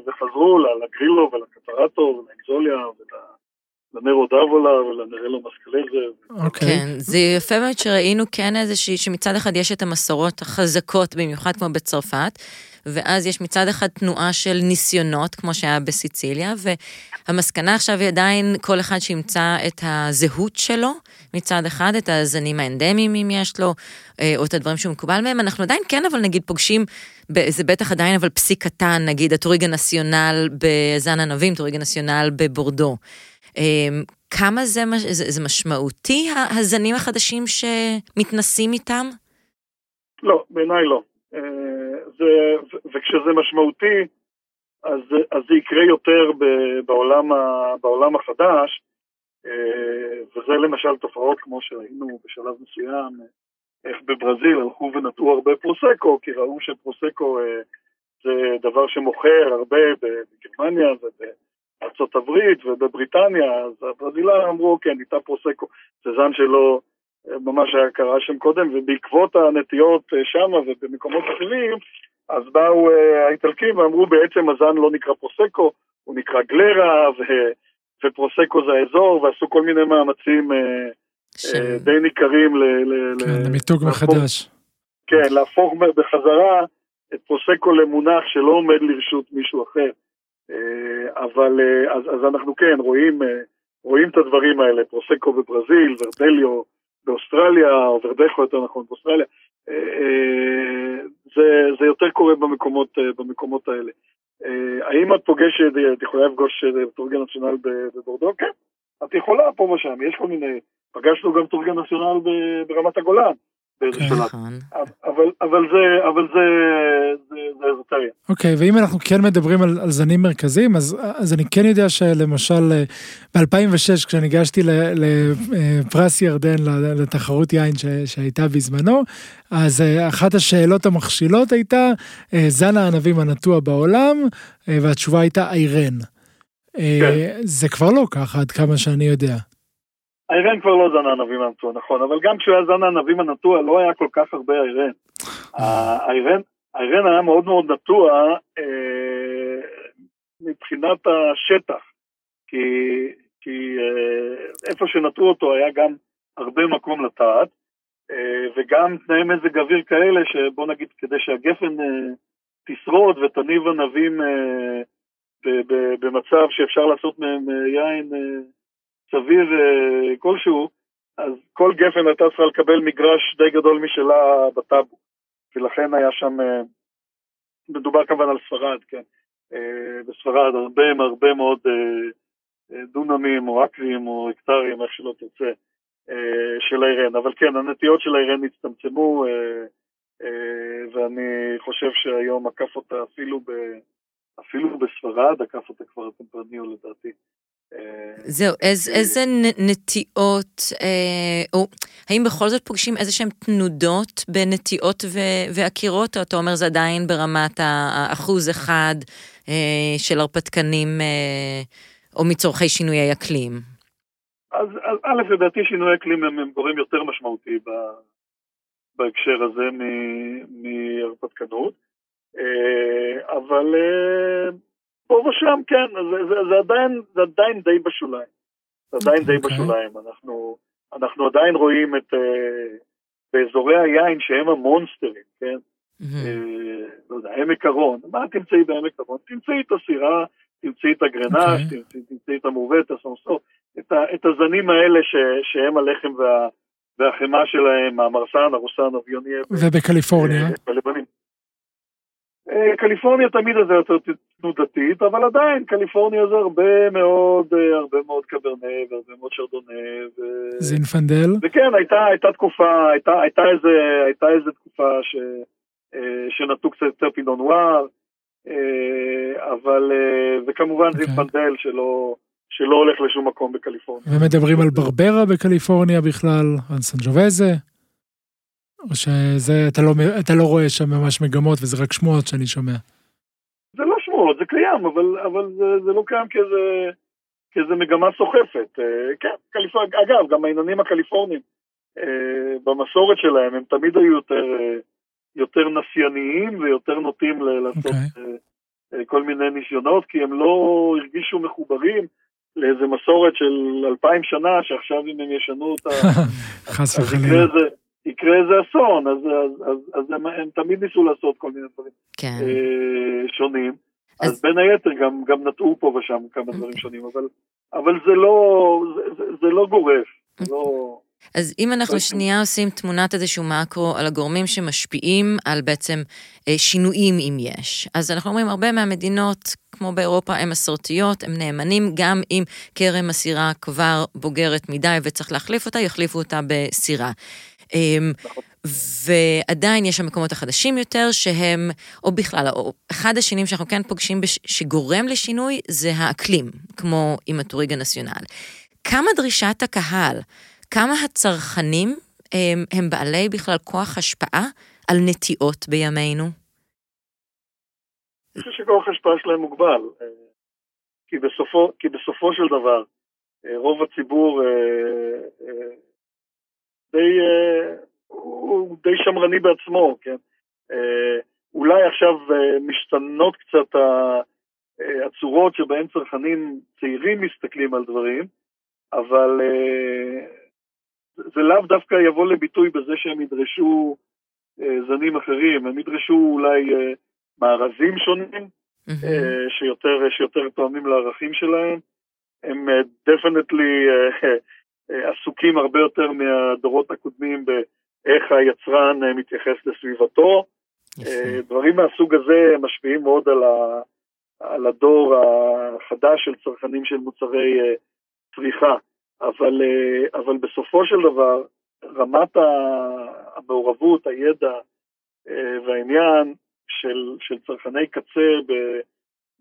וחזרו לגרילו ולקטרטו ולאקזוליה לנרו דאבולה ולנרלו מסקלזה. אוקיי. כן, זה יפה מאוד שראינו כן איזושהי, שמצד אחד יש את המסורות החזקות, במיוחד כמו בצרפת, ואז יש מצד אחד תנועה של ניסיונות, כמו שהיה בסיציליה, והמסקנה עכשיו היא עדיין כל אחד שימצא את הזהות שלו, מצד אחד, את הזנים האנדמיים אם יש לו, אה, או את הדברים שהוא מקובל מהם. אנחנו עדיין כן, אבל נגיד פוגשים, זה בטח עדיין אבל פסיק קטן, נגיד הטוריגה נציונל בזן ענבים, טוריגה נציונל בבורדו. אה, כמה זה, זה, זה משמעותי, הזנים החדשים שמתנסים איתם? לא, בעיניי לא. זה, וכשזה משמעותי, אז, אז זה יקרה יותר בעולם, ה, בעולם החדש, וזה למשל תופעות כמו שראינו בשלב מסוים, איך בברזיל הלכו ונטעו הרבה פרוסקו, כי ראו שפרוסקו זה דבר שמוכר הרבה בגרמניה ובארצות הברית ובבריטניה, אז הברזילאים אמרו, אוקיי, ניתן פרוסקו, זה זן שלא ממש היה קרה שם קודם, ובעקבות הנטיות שם ובמקומות אחרים, אז באו האיטלקים ואמרו, בעצם הזן לא נקרא פרוסקו, הוא נקרא גלרה, ו... ופרוסקו זה האזור, ועשו כל מיני מאמצים ש... די ניכרים ל... כן, למיתוג מחדש. כן, להפוך בחזרה את פרוסקו למונח שלא עומד לרשות מישהו אחר. אבל אז, אז אנחנו כן רואים, רואים את הדברים האלה, פרוסקו בברזיל, ורדליו באוסטרליה, או ורדכו יותר נכון באוסטרליה, זה, זה יותר קורה במקומות, במקומות האלה. האם את פוגשת, את יכולה לפגוש טורגן נציונל בבורדו? כן, את יכולה פה ושם, יש כל מיני, פגשנו גם טורגן נציונל ברמת הגולן. באיזה שלב. נכון. אבל, אבל זה, אבל זה, זה, זה אזוטריה. אוקיי, okay, ואם אנחנו כן מדברים על, על זנים מרכזיים, אז, אז אני כן יודע שלמשל ב-2006, כשאני הגשתי לפרס ירדן לתחרות יין ש, שהייתה בזמנו, אז אחת השאלות המכשילות הייתה, זן הענבים הנטוע בעולם, והתשובה הייתה איירן. כן. זה כבר לא ככה, עד כמה שאני יודע. האירן כבר לא זן הענבים הנטוע, נכון, אבל גם כשהוא היה זן הענבים הנטוע לא היה כל כך הרבה. האירן, האירן היה מאוד מאוד נטוע אה, מבחינת השטח, כי, כי אה, איפה שנטעו אותו היה גם הרבה מקום לטעת, אה, וגם תנאי מזג אוויר כאלה שבוא נגיד כדי שהגפן אה, תשרוד ותניב ענבים אה, במצב שאפשר לעשות מהם אה, יין אה, סביר uh, כלשהו, אז כל גפן הייתה צריכה לקבל מגרש די גדול משלה בטאבו, ולכן היה שם, uh, מדובר כמובן על ספרד, כן, uh, בספרד הרבה הרבה מאוד דונמים או אקרים או הקטרים, איך שלא תרצה, של האירן, אבל כן, הנטיות של האירן הצטמצמו, ואני חושב שהיום עקף אותה אפילו, ב, אפילו בספרד, עקף אותה כבר הטמפרניו לדעתי. זהו, איז, איזה נטיעות, אה, או האם בכל זאת פוגשים איזה שהן תנודות בנטיעות ועקירות, או אתה אומר זה עדיין ברמת האחוז אחד אה, של הרפתקנים אה, או מצורכי שינויי אקלים? אז א', לדעתי שינויי אקלים הם, הם גורם יותר משמעותי ב, בהקשר הזה מהרפתקנות, אה, אבל אה, פה ושם כן, זה, זה, זה, עדיין, זה עדיין די בשוליים. זה עדיין די okay. אוקיי. בשוליים. אנחנו, אנחנו עדיין רואים את, uh, באזורי היין שהם המונסטרים, כן? Uh, לא יודע, עמק הרון. מה תמצאי בעמק הרון? תמצאי את הסירה, תמצאי את הגרנש, okay. אוקיי. תמצאי, את המעוות, הסונסור, את, את הזנים האלה ש, שהם הלחם וה... והחמאה שלהם, המרסן, הרוסן, אביוני. ובקליפורניה? אה, קליפורניה תמיד זה יותר תנודתית, אבל עדיין קליפורניה זה הרבה מאוד, אה, הרבה מאוד קברנה והרבה מאוד שרדונה. ו... זינפנדל? וכן, הייתה, הייתה תקופה, הייתה, הייתה, איזה, הייתה איזה תקופה ש, אה, שנטו קצת יותר פינון נואר, אבל, וכמובן okay. אוקיי. זינפנדל שלא... שלא הולך לשום מקום בקליפורניה. ומדברים על ברברה בקליפורניה בכלל, על סנג'ובזה? או שאתה לא, לא רואה שם ממש מגמות וזה רק שמועות שאני שומע? זה לא שמועות, זה קיים, אבל, אבל זה, זה לא קיים כאיזה, כאיזה מגמה סוחפת. אה, כן, קליפורניה, אגב, גם העינונים הקליפורנים, אה, במסורת שלהם, הם תמיד היו יותר, אה, יותר נסייניים ויותר נוטים לעשות okay. אוקיי. כל מיני ניסיונות, כי הם לא הרגישו מחוברים לאיזה מסורת של אלפיים שנה, שעכשיו אם הם ישנו אותה, <laughs> חס וחלילה. יקרה איזה אסון, אז, אז, אז, אז הם, הם תמיד ניסו לעשות כל מיני דברים כן. אה, שונים. אז, אז בין היתר גם, גם נטעו פה ושם כמה דברים שונים, אבל, אבל זה לא, זה, זה, זה לא גורף. לא... אז אם אנחנו שנייה עושים תמונת איזשהו מקרו על הגורמים שמשפיעים על בעצם אה, שינויים אם יש, אז אנחנו אומרים הרבה מהמדינות, כמו באירופה, הן מסורתיות, הם נאמנים, גם אם כרם הסירה כבר בוגרת מדי וצריך להחליף אותה, יחליפו אותה בסירה. אמ, ועדיין יש המקומות החדשים יותר שהם, או בכלל, או אחד השינויים שאנחנו כן פוגשים בש, שגורם לשינוי זה האקלים, כמו עם הטוריג הנציונל. כמה דרישת הקהל, כמה הצרכנים הם, הם בעלי בכלל כוח השפעה על נטיעות בימינו? אני חושב שכוח ההשפעה שלהם מוגבל, אה, כי בסופו, כי בסופו של דבר אה, רוב הציבור אה, די, הוא די שמרני בעצמו, כן? אולי עכשיו משתנות קצת הצורות שבהן צרכנים צעירים מסתכלים על דברים, אבל זה לאו דווקא יבוא לביטוי בזה שהם ידרשו זנים אחרים, הם ידרשו אולי מארזים שונים. שיותר, שיותר תואמים לערכים שלהם. הם דפנטלי עסוקים הרבה יותר מהדורות הקודמים באיך היצרן uh, מתייחס לסביבתו. Uh, דברים מהסוג הזה משפיעים מאוד על, ה, על הדור החדש של צרכנים של מוצרי צריכה, אבל, אבל בסופו של דבר רמת המעורבות, הידע והעניין של, של צרכני קצה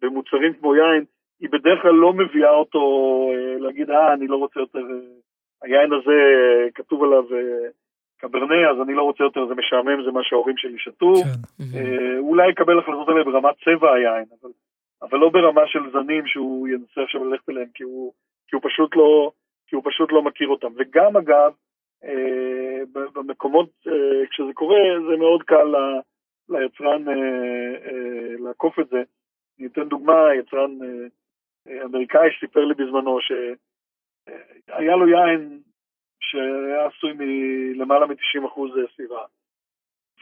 במוצרים כמו יין, היא בדרך כלל לא מביאה אותו אה, להגיד, אה, אני לא רוצה יותר, אה, היין הזה אה, כתוב עליו קברנה, אז אני לא רוצה יותר, זה משעמם, זה מה שההורים שלי שתו. כן. אולי יקבל החלטות האלה ברמת צבע היין, אבל, אבל לא ברמה של זנים שהוא ינסה עכשיו ללכת אליהם, כי הוא, כי הוא פשוט לא, כי הוא פשוט לא מכיר אותם. וגם אגב, במקומות, כשזה קורה, זה מאוד קל ליצרן אה, אה, לעקוף את זה. אני אתן דוגמה, יצרן אה, אמריקאי שסיפר לי בזמנו שהיה לו יין שהיה עשוי מלמעלה מ-90% סביבה.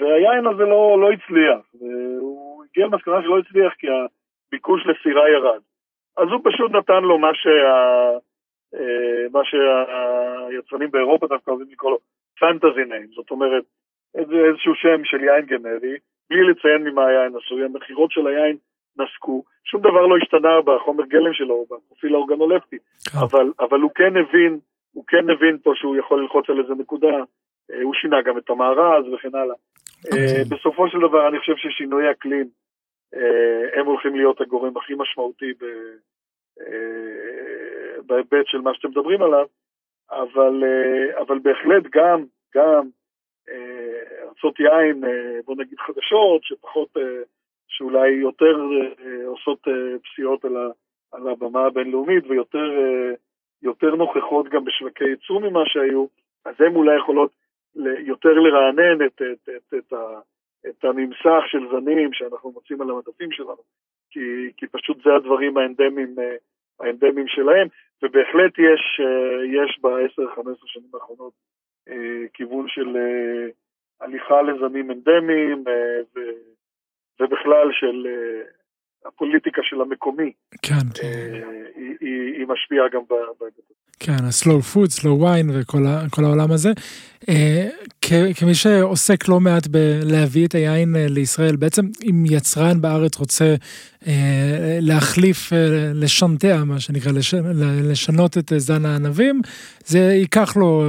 והיין הזה לא, לא הצליח, והוא הגיע למסקנה שלא הצליח כי הביקוש לסירה ירד. אז הוא פשוט נתן לו מה, שה, מה שהיצרנים באירופה דווקא אוהבים לקרוא לו פנטזי ניים, זאת אומרת איזשהו שם של יין גנרי, בלי לציין ממה היין עשוי, המכירות של היין נסקו, שום דבר לא השתנה בחומר גלם שלו, בפרופיל האורגנולפטי, כן. אבל, אבל הוא כן הבין, הוא כן הבין פה שהוא יכול ללחוץ על איזה נקודה, אה, הוא שינה גם את המארז וכן הלאה. אה, אוקיי. בסופו של דבר אני חושב ששינוי אקלים אה, הם הולכים להיות הגורם הכי משמעותי בהיבט של מה שאתם מדברים עליו, אבל, אבל בהחלט גם, גם ארצות יין, בוא נגיד חדשות, שפחות, שאולי יותר אה, עושות פסיעות על, על הבמה הבינלאומית ויותר יותר נוכחות גם בשווקי ייצור ממה שהיו, אז הן אולי יכולות יותר לרענן את, את, את, את, ה, את הממסך של זנים שאנחנו מוצאים על המדפים שלנו, כי, כי פשוט זה הדברים האנדמיים, האנדמיים שלהם, ובהחלט יש, יש ב-10-15 שנים האחרונות כיוון של הליכה לזנים אנדמיים אה, ובכלל של אה, הפוליטיקה של המקומי. כן. אה, היא, היא, היא משפיעה גם בהיבט הזה. כן, ה-slow food, slow wine וכל העולם הזה. כמי שעוסק לא מעט בלהביא את היין לישראל, בעצם אם יצרן בארץ רוצה להחליף, לשנטע, מה שנקרא, לשנות את זן הענבים, זה ייקח לו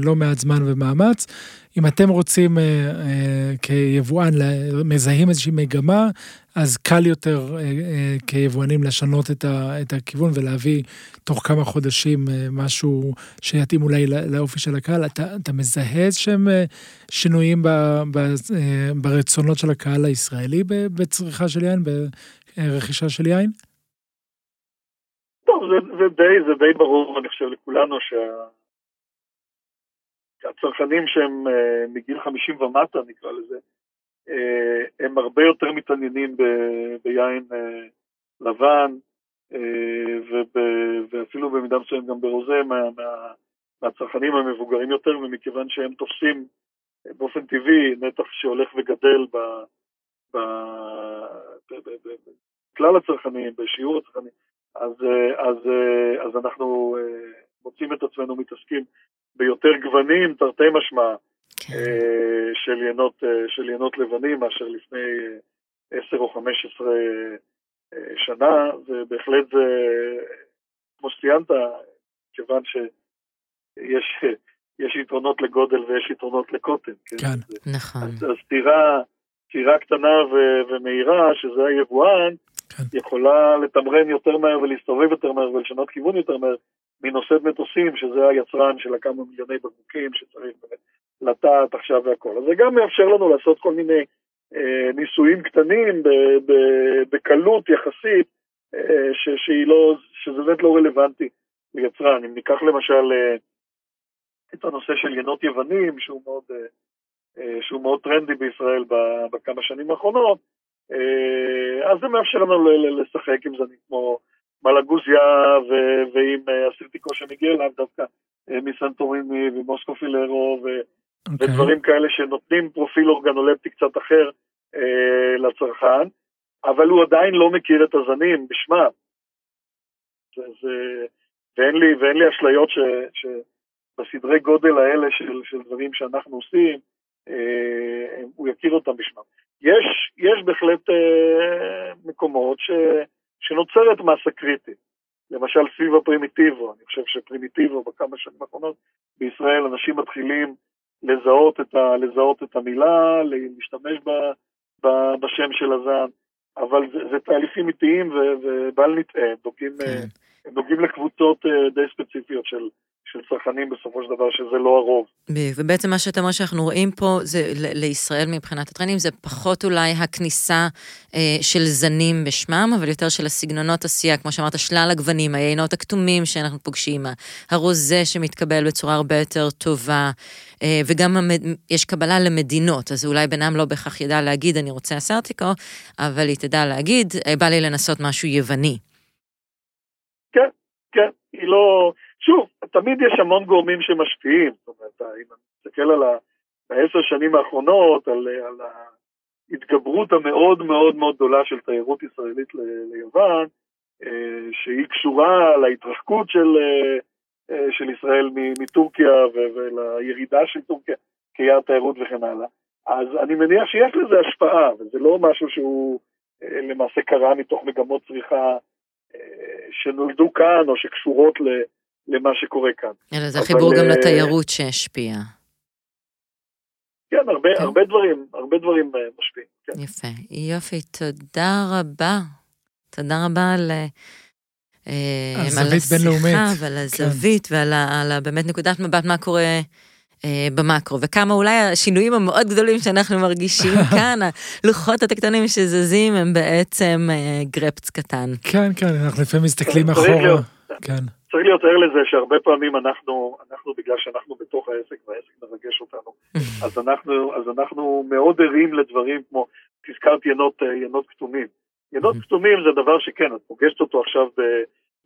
לא מעט זמן ומאמץ. אם אתם רוצים אה, אה, כיבואן, מזהים איזושהי מגמה, אז קל יותר אה, אה, כיבואנים לשנות את, ה, את הכיוון ולהביא תוך כמה חודשים אה, משהו שיתאים אולי לאופי של הקהל. אתה, אתה מזהה איזשהם אה, שינויים ב, ב, אה, ברצונות של הקהל הישראלי בצריכה של יין, ברכישה של יין? טוב, זה, זה, די, זה די ברור, אני חושב, לכולנו שה... הצרכנים שהם אה, מגיל 50 ומטה, נקרא לזה, אה, הם הרבה יותר מתעניינים ב- ביין אה, לבן, ואפילו במידה מסוימת גם ברוזה מה, מה, מהצרכנים המבוגרים יותר, ומכיוון שהם תופסים באופן טבעי נתח שהולך וגדל בכלל הצרכנים, בשיעור הצרכנים, אז, אז, אז אנחנו מוצאים את עצמנו מתעסקים ביותר גוונים, תרתי משמע, כן. אה, של, ינות, אה, של ינות לבנים מאשר לפני אה, עשר או חמש עשרה שנה, ובהחלט זה, כמו שציינת, כיוון שיש יש יתרונות לגודל ויש יתרונות לקוטן. כן. כן. נכון. אז, אז טירה קטנה ו, ומהירה, שזה היבואן, כן. יכולה לתמרן יותר מהר ולהסתובב יותר מהר ולשנות כיוון יותר מהר מנושאת מטוסים, שזה היצרן של הכמה מיליוני בקבוקים שצריך לטעת עכשיו והכל. אז זה גם מאפשר לנו לעשות כל מיני אה, ניסויים קטנים בקלות יחסית, אה, ש, שהיא לא, שזה באמת לא רלוונטי ליצרן. אם ניקח למשל אה, את הנושא של ינות יוונים, שהוא מאוד, אה, אה, שהוא מאוד טרנדי בישראל בכמה שנים האחרונות, אה, אז זה מאפשר לנו לשחק עם זנים כמו מלגוזיה ועם הסילטיקו שמגיע אליו דווקא מסנטוריני ומוסקו פילרו ו... okay. אוקיי. ודברים כאלה שנותנים פרופיל אורגנולפטי קצת אחר אה, לצרכן, אבל הוא עדיין לא מכיר את הזנים בשמם. ואין, לי, ואין לי אשליות ש, שבסדרי גודל האלה של, של דברים שאנחנו עושים, אה, הוא יכיר אותם בשמם. יש, יש בהחלט אה, מקומות ש, שנוצרת מסה קריטית. למשל סביב הפרימיטיבו, אני חושב שפרימיטיבו בכמה שנים האחרונות בישראל אנשים מתחילים לזהות את, ה, לזהות את המילה, להשתמש ב, ב, בשם של הזן, אבל זה, זה תהליכים איטיים ובל נטעה, הם נוגעים, כן. נוגעים לקבוצות אה, די ספציפיות של, של צרכנים בסופו של דבר, שזה לא הרוב. ובעצם מה שאתה אומר שאנחנו רואים פה, זה לישראל מבחינת הטרנים, זה פחות אולי הכניסה אה, של זנים בשמם, אבל יותר של הסגנונות עשייה, כמו שאמרת, שלל הגוונים, היינות הכתומים שאנחנו פוגשים, הרוזה שמתקבל בצורה הרבה יותר טובה, אה, וגם המד... יש קבלה למדינות, אז אולי בינם לא בהכרח ידע להגיד, אני רוצה אסרטיקו, אבל היא תדע להגיד, אה, בא לי לנסות משהו יווני. כן, כן, היא לא... שוב, תמיד יש המון גורמים שמשפיעים, זאת אומרת, אם אני מסתכל על העשר שנים האחרונות, על, על ההתגברות המאוד מאוד מאוד גדולה של תיירות ישראלית ל, ליוון, אה, שהיא קשורה להתרחקות של, אה, אה, של ישראל מטורקיה ולירידה של טורקיה כיעד תיירות וכן הלאה, אז אני מניח שיש לזה השפעה, וזה לא משהו שהוא למעשה קרה מתוך מגמות צריכה שנולדו כאן או שקשורות ל... למה שקורה כאן. אלא זה החיבור גם אה, לתיירות שהשפיע. כן, הרבה, כן. הרבה דברים, הרבה דברים אה, משפיעים. כן. יפה. יופי, תודה רבה. תודה רבה על... אה, הזווית בינלאומית. ועל כן. הזווית כן. ועל ה, על ה, באמת נקודת מבט מה קורה אה, במקרו, וכמה אולי השינויים המאוד גדולים שאנחנו מרגישים <laughs> כאן, הלוחות הטקטונים שזזים הם בעצם אה, גרפץ קטן. כן, כן, אנחנו לפעמים מסתכלים אחורה. כן. צריך להיות ער לזה שהרבה פעמים אנחנו, אנחנו בגלל שאנחנו בתוך העסק והעסק מרגש אותנו, <laughs> אז אנחנו, אז אנחנו מאוד ערים לדברים כמו, תזכרת ינות, ינות כתומים. ינות <laughs> כתומים זה דבר שכן, את פוגשת אותו עכשיו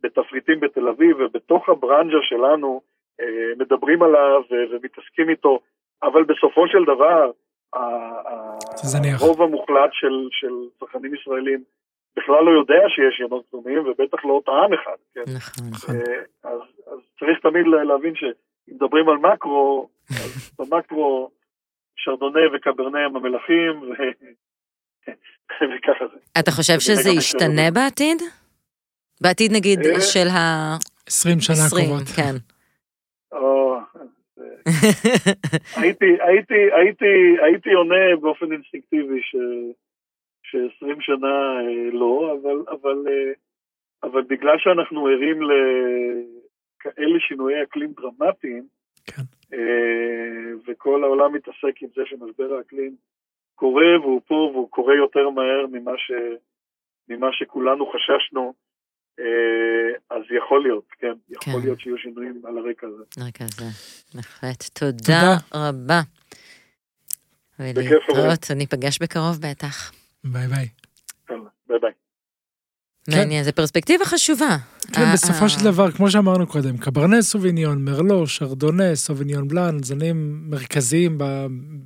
בתפריטים בתל אביב, ובתוך הברנז'ה שלנו אה, מדברים עליו ומתעסקים איתו, אבל בסופו של דבר, הרוב המוחלט של צרכנים ישראלים בכלל לא יודע שיש ינות כתומים, ובטח לא טעם אחד. כן? נכון, נכון. אה, אז, אז צריך תמיד להבין שאם מדברים על מקרו, אז <laughs> במקרו שרדונה וקברנה הם המלכים, ו... <laughs> וככה זה. אתה חושב שזה ישתנה בעתיד? בעתיד נגיד אה? של ה... 20 שנה הקרובות. כן. <laughs> הייתי עונה באופן אינסטינקטיבי ש-20 שנה אה, לא, אבל, אבל, אה, אבל בגלל שאנחנו ערים לכאלה שינויי אקלים דרמטיים, כן. אה, וכל העולם מתעסק עם זה שמשבר האקלים קורה, והוא פה, והוא קורה יותר מהר ממה, ש, ממה שכולנו חששנו, אז יכול להיות, כן, יכול כן. להיות שיהיו שינויים על הרקע הזה. הרקע הזה, בהחלט. תודה, תודה רבה. ולהתראות, ניפגש בקרוב בטח. ביי ביי. ביי ביי. מעניין, זו פרספקטיבה חשובה. כן, אה, בסופו אה. של דבר, כמו שאמרנו קודם, קברנס סוביניון, מרלו, שרדונה, סוביניון בלאן, זנים מרכזיים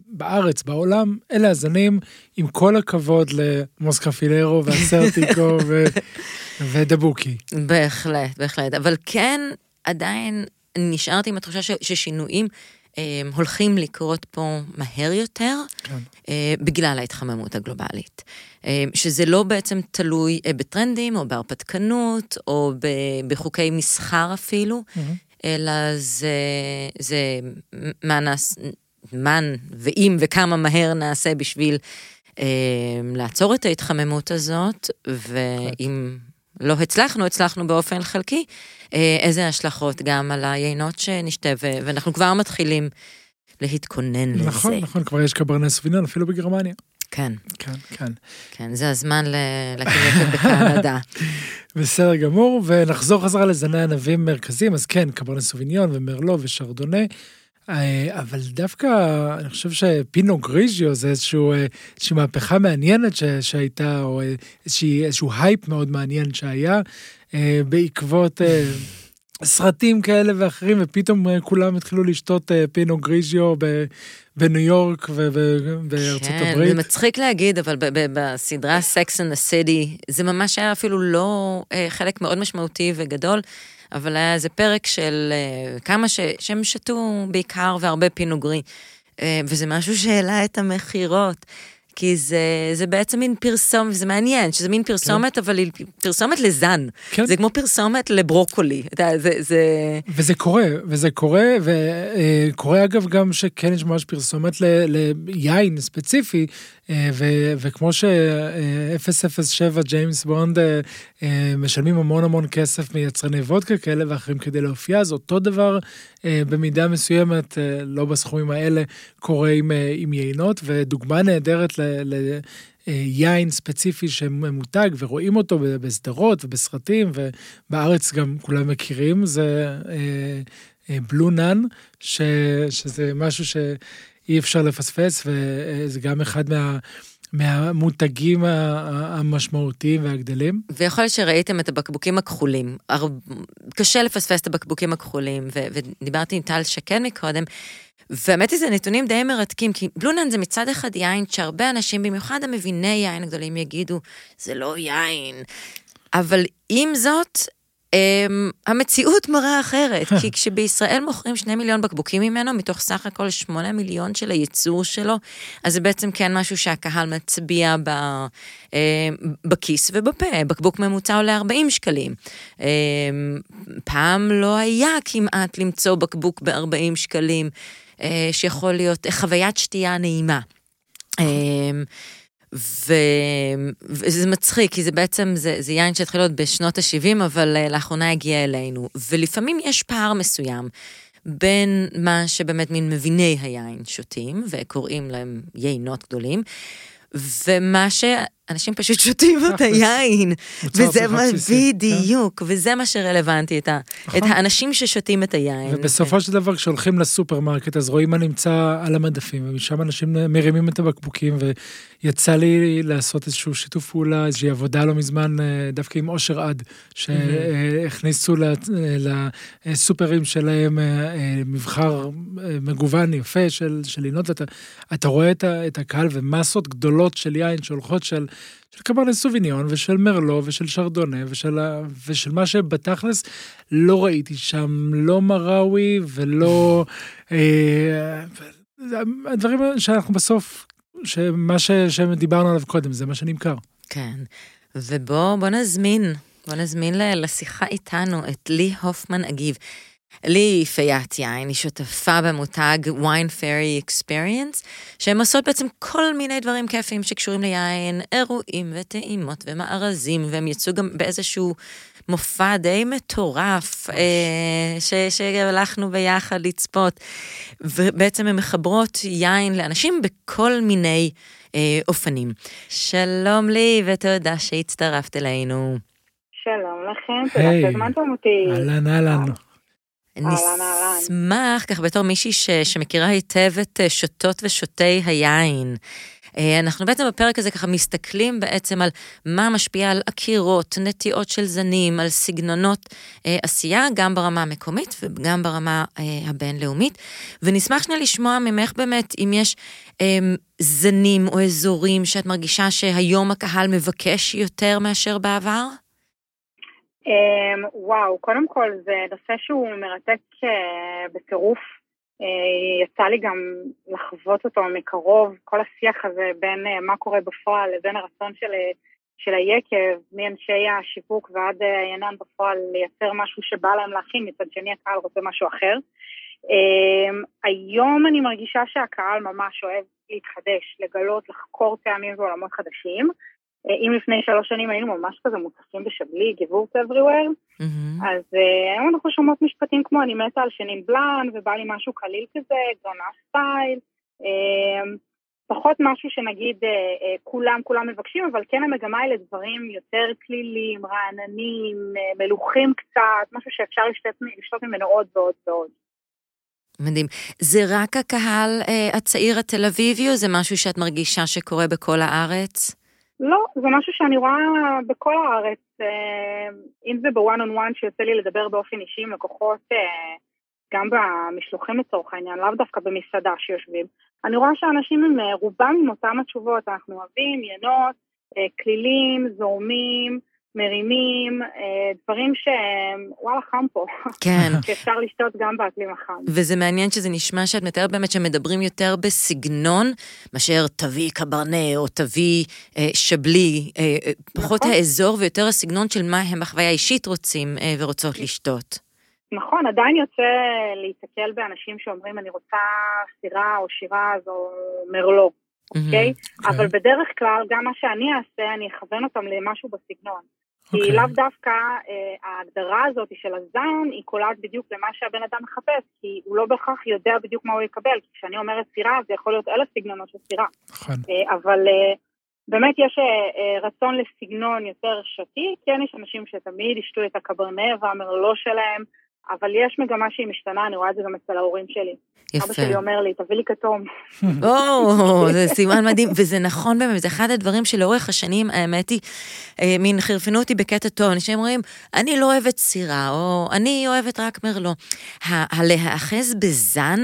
בארץ, בעולם, אלה הזנים, עם כל הכבוד למוסקה פילרו והסרטיקו <laughs> ודבוקי. בהחלט, בהחלט. אבל כן, עדיין נשארתי עם התחושה ששינויים הולכים לקרות פה מהר יותר, כן. אה, בגלל ההתחממות הגלובלית. אה, שזה לא בעצם תלוי בטרנדים, או בהרפתקנות, או בחוקי מסחר אפילו, mm-hmm. אלא זה, זה מה נעש... מן ואם וכמה מהר נעשה בשביל אה, לעצור את ההתחממות הזאת, ואם לא הצלחנו, הצלחנו באופן חלקי, אה, איזה השלכות גם על היינות שנשתה, ואנחנו כבר מתחילים להתכונן לזה. נכון, נכון, כבר יש קברנס סובינון, אפילו בגרמניה. כן. כן, כן. כן, זה הזמן להקים יקב בקנדה. <laughs> בסדר גמור, ונחזור חזרה לזני ענבים מרכזיים, אז כן, קברנס סוביניון ומרלו ושרדונה. אה, אבל דווקא אני חושב שפינו גריז'יו זה איזשהו, אה, איזושהי מהפכה מעניינת ש, שהייתה, או איזושהי, איזשהו הייפ מאוד מעניין שהיה, אה, בעקבות סרטים כאלה ואחרים, ופתאום כולם התחילו לשתות פינו גריז'יו בניו יורק ובארצות כן, הברית. כן, זה מצחיק להגיד, אבל בסדרה Sex and the City, זה ממש היה אפילו לא חלק מאוד משמעותי וגדול. אבל היה איזה פרק של כמה ש, שהם שתו בעיקר והרבה פינו גרי, אה, וזה משהו שהעלה את המכירות. כי זה, זה בעצם מין פרסום, וזה מעניין, שזה מין פרסומת, כן. אבל היא פרסומת לזן. כן. זה כמו פרסומת לברוקולי. אתה, זה, זה... וזה קורה, וזה קורה, וקורה אה, אגב גם שכן יש ממש פרסומת ליין ספציפי, אה, ו, וכמו ש-007 ג'יימס בונד אה, משלמים המון המון כסף מיצרני וודקה כאלה ואחרים כדי להופיע, אז אותו דבר במידה מסוימת, לא בסכומים האלה, קורה עם, עם יינות, ודוגמה נהדרת ליין ספציפי שממותג ורואים אותו בסדרות ובסרטים ובארץ גם כולם מכירים זה בלו נאן שזה משהו שאי אפשר לפספס וזה גם אחד מה. מהמותגים המשמעותיים והגדלים. ויכול להיות שראיתם את הבקבוקים הכחולים. קשה לפספס את הבקבוקים הכחולים, ודיברתי עם טל שקד מקודם, והאמת היא זה נתונים די מרתקים, כי בלונן זה מצד אחד יין שהרבה אנשים, במיוחד המביני יין הגדולים, יגידו, זה לא יין. אבל עם זאת, Um, המציאות מראה אחרת, <laughs> כי כשבישראל מוכרים שני מיליון בקבוקים ממנו, מתוך סך הכל שמונה מיליון של הייצור שלו, אז זה בעצם כן משהו שהקהל מצביע ב, uh, בכיס ובפה. בקבוק ממוצע עולה 40 שקלים. Uh, פעם לא היה כמעט למצוא בקבוק ב-40 שקלים. אה, שיכול להיות חוויית שתייה נעימה. אה. וזה מצחיק, כי זה בעצם, זה, זה יין שהתחיל עוד בשנות ה-70, אבל לאחרונה הגיע אלינו. ולפעמים יש פער מסוים בין מה שבאמת מין מביני היין שותים, וקוראים להם יינות גדולים, ומה שאנשים פשוט שותים <laughs> את היין, וזה מה, בדיוק, כן. וזה מה שרלוונטי, את, נכון. האנשים ששותים את היין. ובסופו של דבר כשהולכים לסופרמרקט אז רואים מה נמצא על המדפים, ומשם אנשים מרימים את הבקבוקים, ויצא לי לעשות איזשהו שיתוף פעולה, איזושהי עבודה לא מזמן, אה, דווקא עם אושר עד, שהכניסו לסופרים שלהם אה, מבחר אה, מגוון יפה של לינות, ואתה רואה את הקהל ומסות גדולות של יין שהולכות של... של קברנט סוביניון ושל מרלו ושל שרדונה ושל, ושל מה שבתכלס לא ראיתי שם, לא מראוי ולא... אה, הדברים שאנחנו בסוף, שמה ש, שדיברנו עליו קודם, זה מה שנמכר. כן, ובוא נזמין, בוא נזמין לשיחה איתנו את לי הופמן אגיב. לי פיית יין, היא שותפה במותג wine fairy experience, שהן עושות בעצם כל מיני דברים כיפים שקשורים ליין, אירועים וטעימות ומארזים, והם יצאו גם באיזשהו מופע די מטורף, אה, ש, שהלכנו ביחד לצפות, ובעצם הן מחברות יין לאנשים בכל מיני אה, אופנים. שלום לי ותודה שהצטרפת אלינו. שלום לכם, תודה שהזמנתם אותי. אהלן אהלן. נשמח, ככה בתור מישהי ש, שמכירה היטב את אה, שוטות ושותי היין. אה, אנחנו בעצם בפרק הזה ככה מסתכלים בעצם על מה משפיע על עקירות, נטיעות של זנים, על סגנונות אה, עשייה, גם ברמה המקומית וגם ברמה אה, הבינלאומית. ונשמח שנייה לשמוע ממך באמת אם יש אה, זנים או אזורים שאת מרגישה שהיום הקהל מבקש יותר מאשר בעבר? אמ, וואו, קודם כל זה נושא שהוא מרתק אה, בטירוף. אה, יצא לי גם לחוות אותו מקרוב, כל השיח הזה בין אה, מה קורה בפועל לבין הרצון של, של היקב, מאנשי השיווק ועד העינן בפועל לייצר משהו שבא להם להכין, מצד שני הקהל רוצה משהו אחר. Um, היום אני מרגישה שהקהל ממש אוהב להתחדש, לגלות, לחקור טעמים ועולמות חדשים. Uh, אם לפני שלוש שנים היינו ממש כזה מוצפים בשבלי, גיבורט everywhere, mm-hmm. אז uh, היום אנחנו שומעות משפטים כמו אני מתה על שנין בלאן, ובא לי משהו קליל כזה, גרנה סטייל. Uh, פחות משהו שנגיד כולם כולם מבקשים, אבל כן המגמה היא לדברים יותר כלילים, רעננים, מלוכים קצת, משהו שאפשר לשתות ממנו עוד ועוד ועוד. מדהים. זה רק הקהל אה, הצעיר התל אביבי, או זה משהו שאת מרגישה שקורה בכל הארץ? לא, זה משהו שאני רואה בכל הארץ. אה, אם זה בוואן און וואן שיוצא לי לדבר באופן אישי עם לקוחות, אה, גם במשלוחים לצורך העניין, לאו דווקא במסעדה שיושבים. אני רואה שאנשים הם אה, רובם עם אותם התשובות, אנחנו אוהבים ינות, כלילים, זורמים, מרימים, אה, דברים שהם, וואלה, חם פה. כן. <laughs> שאפשר לשתות גם באקלים החם. וזה מעניין שזה נשמע שאת מתארת באמת שמדברים יותר בסגנון, מאשר תביא קברנה או תביא אה, שבלי, אה, אה, פחות נכון. האזור ויותר הסגנון של מה הם בחוויה האישית רוצים אה, ורוצות לשתות. נכון, עדיין יוצא להיתקל באנשים שאומרים, אני רוצה סירה או שירז או מרלו, אוקיי? Mm-hmm, אבל okay. בדרך כלל, גם מה שאני אעשה, אני אכוון אותם למשהו בסגנון. כי okay. אוקיי. לאו דווקא אה, ההגדרה הזאת של הזן, היא קולעת בדיוק למה שהבן אדם מחפש, כי הוא לא בהכרח יודע בדיוק מה הוא יקבל. כי כשאני אומרת סירה, זה יכול להיות אלף סגנונות של סירה. נכון. אה, אבל אה, באמת יש אה, אה, רצון לסגנון יותר שתי, כן יש אנשים שתמיד ישתו את הקברנה והמרלו שלהם, אבל יש מגמה שהיא משתנה, אני רואה את זה גם אצל ההורים שלי. יפה. אבא שלי אומר לי, תביא לי כתום. <laughs> או, זה סימן מדהים, וזה נכון באמת, זה אחד הדברים שלאורך השנים, האמת היא, אה, מין חירפנו אותי בקטע טוב, אנשים אומרים, אני לא אוהבת סירה, או אני אוהבת רק מרלו. הלהאחז בזן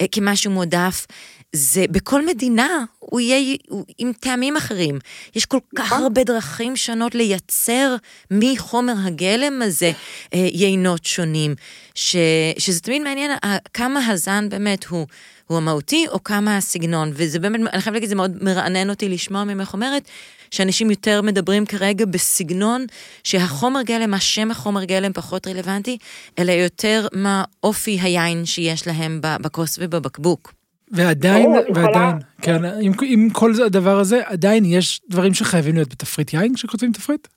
אה, כמשהו מועדף, זה בכל מדינה, הוא יהיה הוא, עם טעמים אחרים. יש כל כך נכון. הרבה דרכים שונות לייצר מחומר הגלם הזה אה, יינות שונים, ש, שזה תמיד מעניין כמה הזן באמת הוא. הוא המהותי או כמה הסגנון, וזה באמת, אני חייבת להגיד, זה מאוד מרענן אותי לשמוע ממך אומרת, שאנשים יותר מדברים כרגע בסגנון שהחומר גלם, השם החומר גלם פחות רלוונטי, אלא יותר מה אופי היין שיש להם בכוס ובבקבוק. ועדיין, ועדיין, כן, עם, עם כל הדבר הזה, עדיין יש דברים שחייבים להיות בתפריט יין כשכותבים תפריט?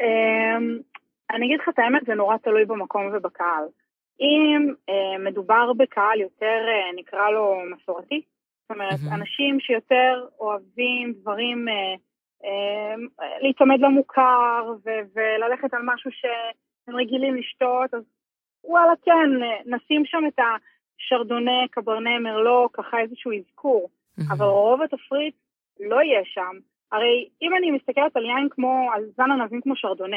אמ, אני אגיד לך את האמת, זה נורא תלוי במקום ובקהל. אם אה, מדובר בקהל יותר, אה, נקרא לו מסורתי, זאת אומרת, אנשים שיותר אוהבים דברים, אה, להיצמד למוכר וללכת על משהו שהם רגילים לשתות, אז וואלה, כן, נשים שם את ה... שרדונה, קברנה, מרלו, ככה איזשהו אזכור. אבל רוב התפריט לא יהיה שם. הרי אם אני מסתכלת על יין כמו, על זן ענבים כמו שרדונה,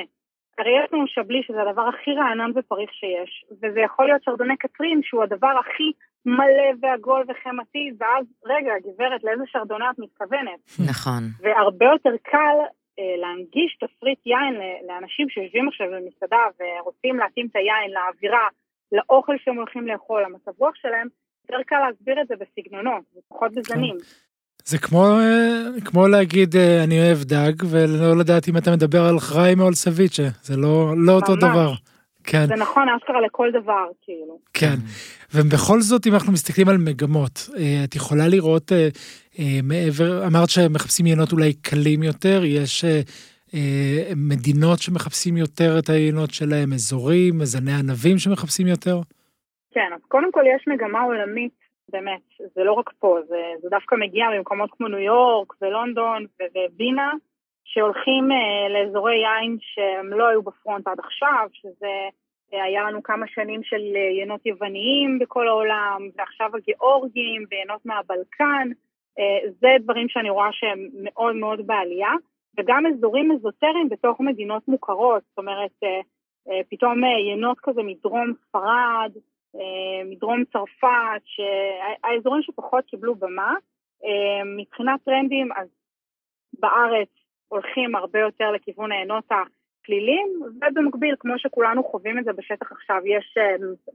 הרי יש לנו שבלי שזה הדבר הכי רענן ופריך שיש, וזה יכול להיות שרדונה קטרין שהוא הדבר הכי מלא ועגול וחמתי, ואז רגע, גברת, לאיזה שרדונה את מתכוונת? נכון. והרבה יותר קל אה, להנגיש תפריט יין לאנשים שיושבים עכשיו במסעדה ורוצים להתאים את היין לאווירה, לאוכל שהם הולכים לאכול, למצב רוח שלהם, יותר קל להסביר את זה בסגנונות, ופחות בזנים. זה כמו, אה, כמו להגיד אה, אני אוהב דג ולא לדעת אם אתה מדבר על חריים או על סביצ'ה, זה לא, לא אותו דבר. כן. זה נכון אשכרה לכל דבר, כאילו. כן, ובכל זאת, אם אנחנו מסתכלים על מגמות, אה, את יכולה לראות מעבר, אמרת שמחפשים יינות אולי קלים יותר, יש מדינות שמחפשים יותר את היינות שלהם, אזורים, מזני ענבים שמחפשים יותר? כן, אז קודם כל יש מגמה עולמית, באמת, זה לא רק פה, זה, זה דווקא מגיע ממקומות כמו ניו יורק ולונדון ובינה, שהולכים אה, לאזורי יין שהם לא היו בפרונט עד עכשיו, שזה אה, היה לנו כמה שנים של אה, יינות יווניים בכל העולם, ועכשיו הגיאורגים ויינות מהבלקן, אה, זה דברים שאני רואה שהם מאוד מאוד בעלייה. וגם אזורים אזוטריים בתוך מדינות מוכרות, זאת אומרת, אה, אה, פתאום אה, יינות כזה מדרום ספרד, מדרום צרפת, האזורים שפחות קיבלו במה. מבחינת טרנדים, אז בארץ הולכים הרבה יותר לכיוון היינות הכלילים, ובמקביל, כמו שכולנו חווים את זה בשטח עכשיו, יש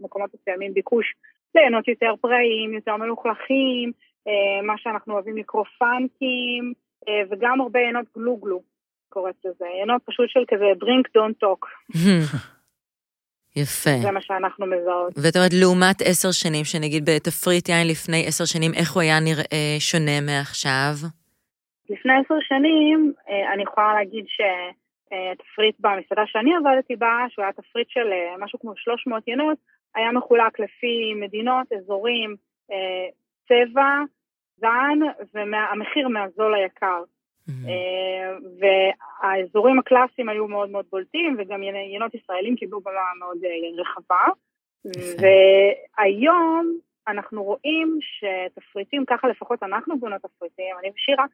מקומות מסוימים ביקוש ליינות יותר פראיים, יותר מלוכלכים, מה שאנחנו אוהבים לקרוא פאנקים, וגם הרבה עינות גלוגלו. קוראת לזה, יינות פשוט של כזה drink don't talk. <laughs> יפה. זה מה שאנחנו מזהות. ואת אומרת, לעומת עשר שנים, שנגיד בתפריט יין לפני עשר שנים, איך הוא היה נראה שונה מעכשיו? לפני עשר שנים, אה, אני יכולה להגיד שתפריט במסעדה שאני עבדתי בה, שהוא היה תפריט של אה, משהו כמו 300 ינות, היה מחולק לפי מדינות, אזורים, אה, צבע, זן, והמחיר מהזול ליקר. אה, והאזורים הקלאסיים היו מאוד מאוד בולטים, וגם יינות ישראלים קיבלו במה מאוד אה, רחבה. והיום אנחנו רואים שתפריטים, ככה לפחות אנחנו בונות תפריטים, אני ושירה,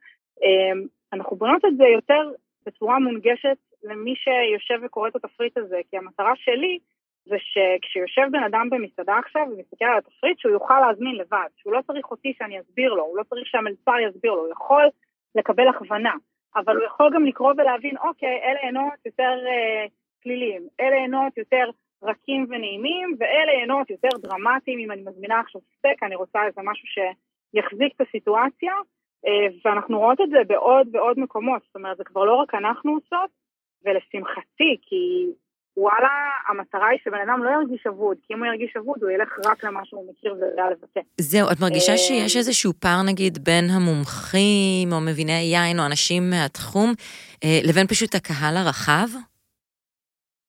אה, אנחנו בונות את זה יותר בצורה מונגשת למי שיושב וקורא את התפריט הזה, כי המטרה שלי זה שכשיושב בן אדם במסעדה עכשיו ומסתכל על התפריט, שהוא יוכל להזמין לבד, שהוא לא צריך אותי שאני אסביר לו, הוא לא צריך שהמלצר יסביר לו, הוא יכול לקבל הכוונה, אבל הוא יכול גם לקרוא ולהבין, אוקיי, אלה עינות יותר אה, פליליים, אלה עינות יותר רכים ונעימים, ואלה עינות יותר דרמטיים, אם אני מזמינה עכשיו סטייק, אני רוצה איזה משהו שיחזיק את הסיטואציה, אה, ואנחנו רואות את זה בעוד ועוד מקומות, זאת אומרת, זה כבר לא רק אנחנו עושות, ולשמחתי, כי וואלה, המטרה היא שבן אדם לא ירגיש אבוד, כי אם הוא ירגיש אבוד, הוא ילך רק למה שהוא מכיר ויודע לבטא. זהו, את מרגישה שיש איזשהו פער, נגיד, בין המומחים, או מביני יין, או אנשים מהתחום, לבין פשוט הקהל הרחב?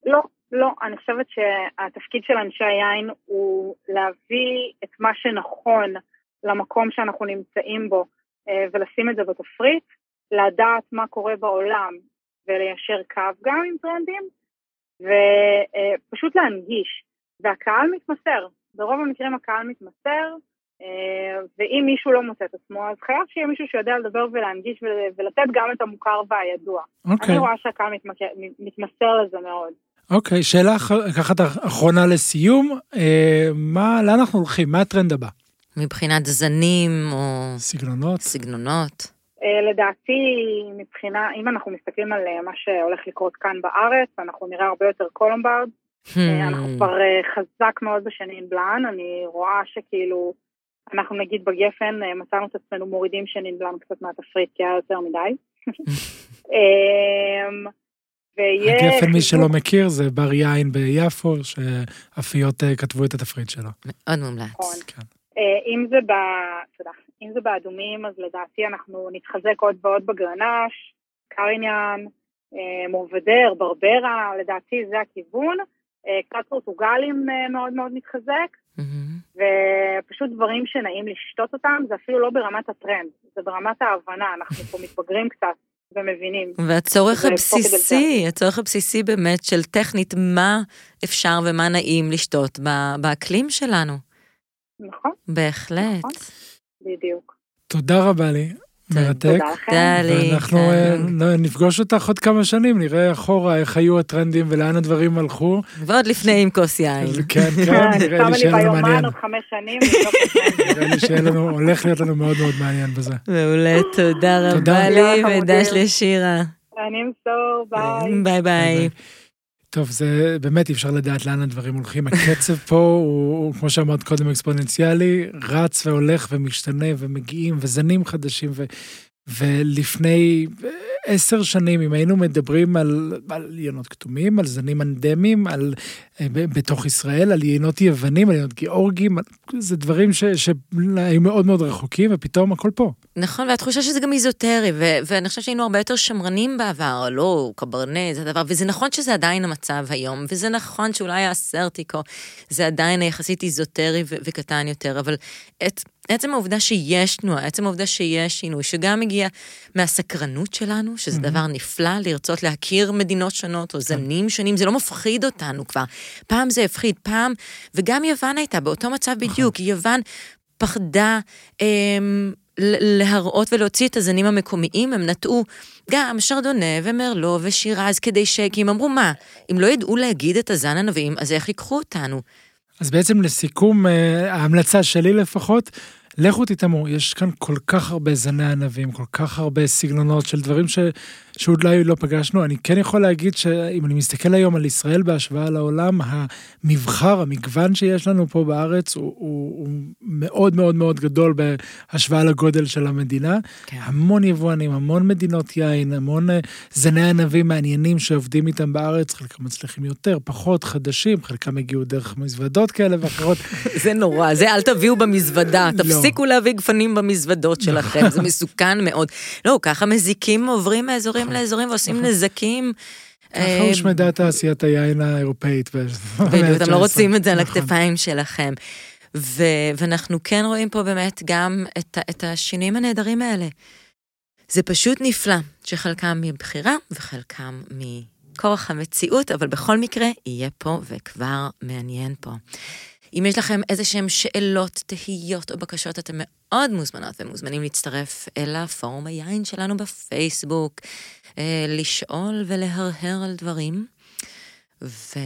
לא, לא. אני חושבת שהתפקיד של אנשי היין הוא להביא את מה שנכון למקום שאנחנו נמצאים בו, ולשים את זה בתפריט, לדעת מה קורה בעולם, וליישר קו גם עם טרנדים, ופשוט להנגיש. והקהל מתמסר, ברוב המקרים הקהל מתמסר, ואם מישהו לא מוצא את עצמו, אז חייב שיהיה מישהו שיודע לדבר ולהנגיש ולתת גם את המוכר והידוע. Okay. אוקיי. אני רואה שהקהל מתמסר לזה מאוד. אוקיי, okay, שאלה ככה אחרונה לסיום, מה, לאן אנחנו הולכים? מה הטרנד הבא? מבחינת זנים או... סגנונות. סגנונות. אה, לדעתי, מבחינה, אם אנחנו מסתכלים על אה, מה שהולך לקרות כאן בארץ, אנחנו נראה הרבה יותר קולומברד. אה, אנחנו כבר חזק מאוד בשנין בלאן, אני רואה שכאילו, אנחנו נגיד בגפן מצאנו את עצמנו מורידים שנין בלאן קצת מהתפריט, כי היה יותר מדי. <laughs> הגפן, מי שלא מכיר, זה בר יין ביפו, שאפיות כתבו את התפריט שלו. מאוד מומלץ. נכון. כן. אם זה ב... תודה. אם זה באדומים, אז לדעתי אנחנו נתחזק עוד ועוד בגרנש, קריניאן, מורבדר, ברברה, לדעתי זה הכיוון. קצת פורטוגלים מאוד מאוד מתחזק, mm-hmm. ופשוט דברים שנעים לשתות אותם, זה אפילו לא ברמת הטרנד, זה ברמת ההבנה, אנחנו פה מתבגרים קצת. ומבינים. והצורך הבסיסי, הצורך הבסיסי באמת של טכנית מה אפשר ומה נעים לשתות באקלים שלנו. נכון. בהחלט. נכון. בדיוק. תודה רבה לי. מרתק. תודה לכם. ואנחנו אה, נפגוש אותך עוד כמה שנים, נראה אחורה איך היו הטרנדים ולאן הדברים הלכו. ועוד לפני עם כוס יין. <laughs> כן, כן, נראה לי שיהיה לנו מעניין. עוד חמש שנים. <laughs> נראה לי שיהיה לנו, הולך להיות לנו מאוד מאוד מעניין בזה. מעולה, תודה רבה לי ודש לשירה. אני אמסור, ביי. ביי ביי. טוב, זה באמת אי אפשר לדעת לאן הדברים הולכים. הקצב פה הוא, הוא, כמו שאמרת קודם, אקספוננציאלי, רץ והולך ומשתנה ומגיעים וזנים חדשים, ו, ולפני עשר שנים, אם היינו מדברים על, על יינות כתומים, על זנים אנדמיים, על, בתוך ישראל, על יינות יוונים, על יינות גיאורגים, זה דברים ש, שהיו מאוד מאוד רחוקים, ופתאום הכל פה. נכון, והתחושה שזה גם איזוטרי, ו- ואני חושבת שהיינו הרבה יותר שמרנים בעבר, לא, קברנה, זה הדבר, וזה נכון שזה עדיין המצב היום, וזה נכון שאולי האסרטיקו זה עדיין יחסית איזוטרי ו- וקטן יותר, אבל את... עצם העובדה שיש תנועה, עצם העובדה שיש שינוי, שגם מגיע מהסקרנות שלנו, שזה mm-hmm. דבר נפלא, לרצות להכיר מדינות שונות או כן. זנים שונים, זה לא מפחיד אותנו כבר. פעם זה הפחיד, פעם, וגם יוון הייתה באותו מצב נכון. בדיוק, יוון פחדה אמ, להראות ולהוציא את הזנים המקומיים, הם נטעו גם שרדונה ומרלו ושירז כדי ש... כי הם אמרו, מה, אם לא ידעו להגיד את הזן הנביאים, אז איך ייקחו אותנו? אז בעצם לסיכום, אה, ההמלצה שלי לפחות, לכו תטעמו, יש כאן כל כך הרבה זני ענבים, כל כך הרבה סגנונות של דברים ש, שאולי לא פגשנו. אני כן יכול להגיד שאם אני מסתכל היום על ישראל בהשוואה לעולם, המבחר, המגוון שיש לנו פה בארץ הוא, הוא, הוא מאוד מאוד מאוד גדול בהשוואה לגודל של המדינה. כן. המון יבואנים, המון מדינות יין, המון אה, זני ענבים מעניינים שעובדים איתם בארץ, חלקם מצליחים יותר, פחות, חדשים, חלקם הגיעו דרך מזוודות כאלה ואחרות. <laughs> זה נורא, זה אל תביאו במזוודה, לא. תפסיקו להביא גפנים במזוודות שלכם, זה מסוכן מאוד. לא, ככה מזיקים עוברים מאזורים לאזורים ועושים נכון. נזקים. ככה אה, הושמדה תעשיית היין האירופאית. בדיוק, אתם לא רוצים את זה על נכון. הכתפיים שלכם. ואנחנו כן רואים פה באמת גם את השינויים הנהדרים האלה. זה פשוט נפלא, שחלקם מבחירה וחלקם מכורח המציאות, אבל בכל מקרה, יהיה פה וכבר מעניין פה. אם יש לכם איזה שהם שאלות, תהיות או בקשות, אתם מאוד מוזמנות ומוזמנים להצטרף אל הפורום היין שלנו בפייסבוק, לשאול ולהרהר על דברים. ו...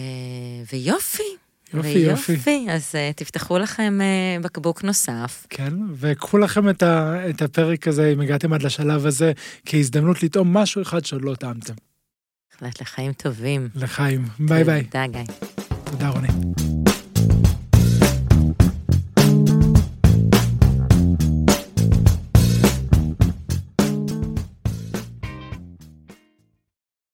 ויופי, יופי, יופי. ויופי, אז uh, תפתחו לכם uh, בקבוק נוסף. כן, וקחו לכם את, ה, את הפרק הזה, אם הגעתם עד לשלב הזה, כהזדמנות לטעום משהו אחד שעוד לא טעמתם. בהחלט לחיים טובים. לחיים. ביי ביי. תודה, גיא. תודה, רוני.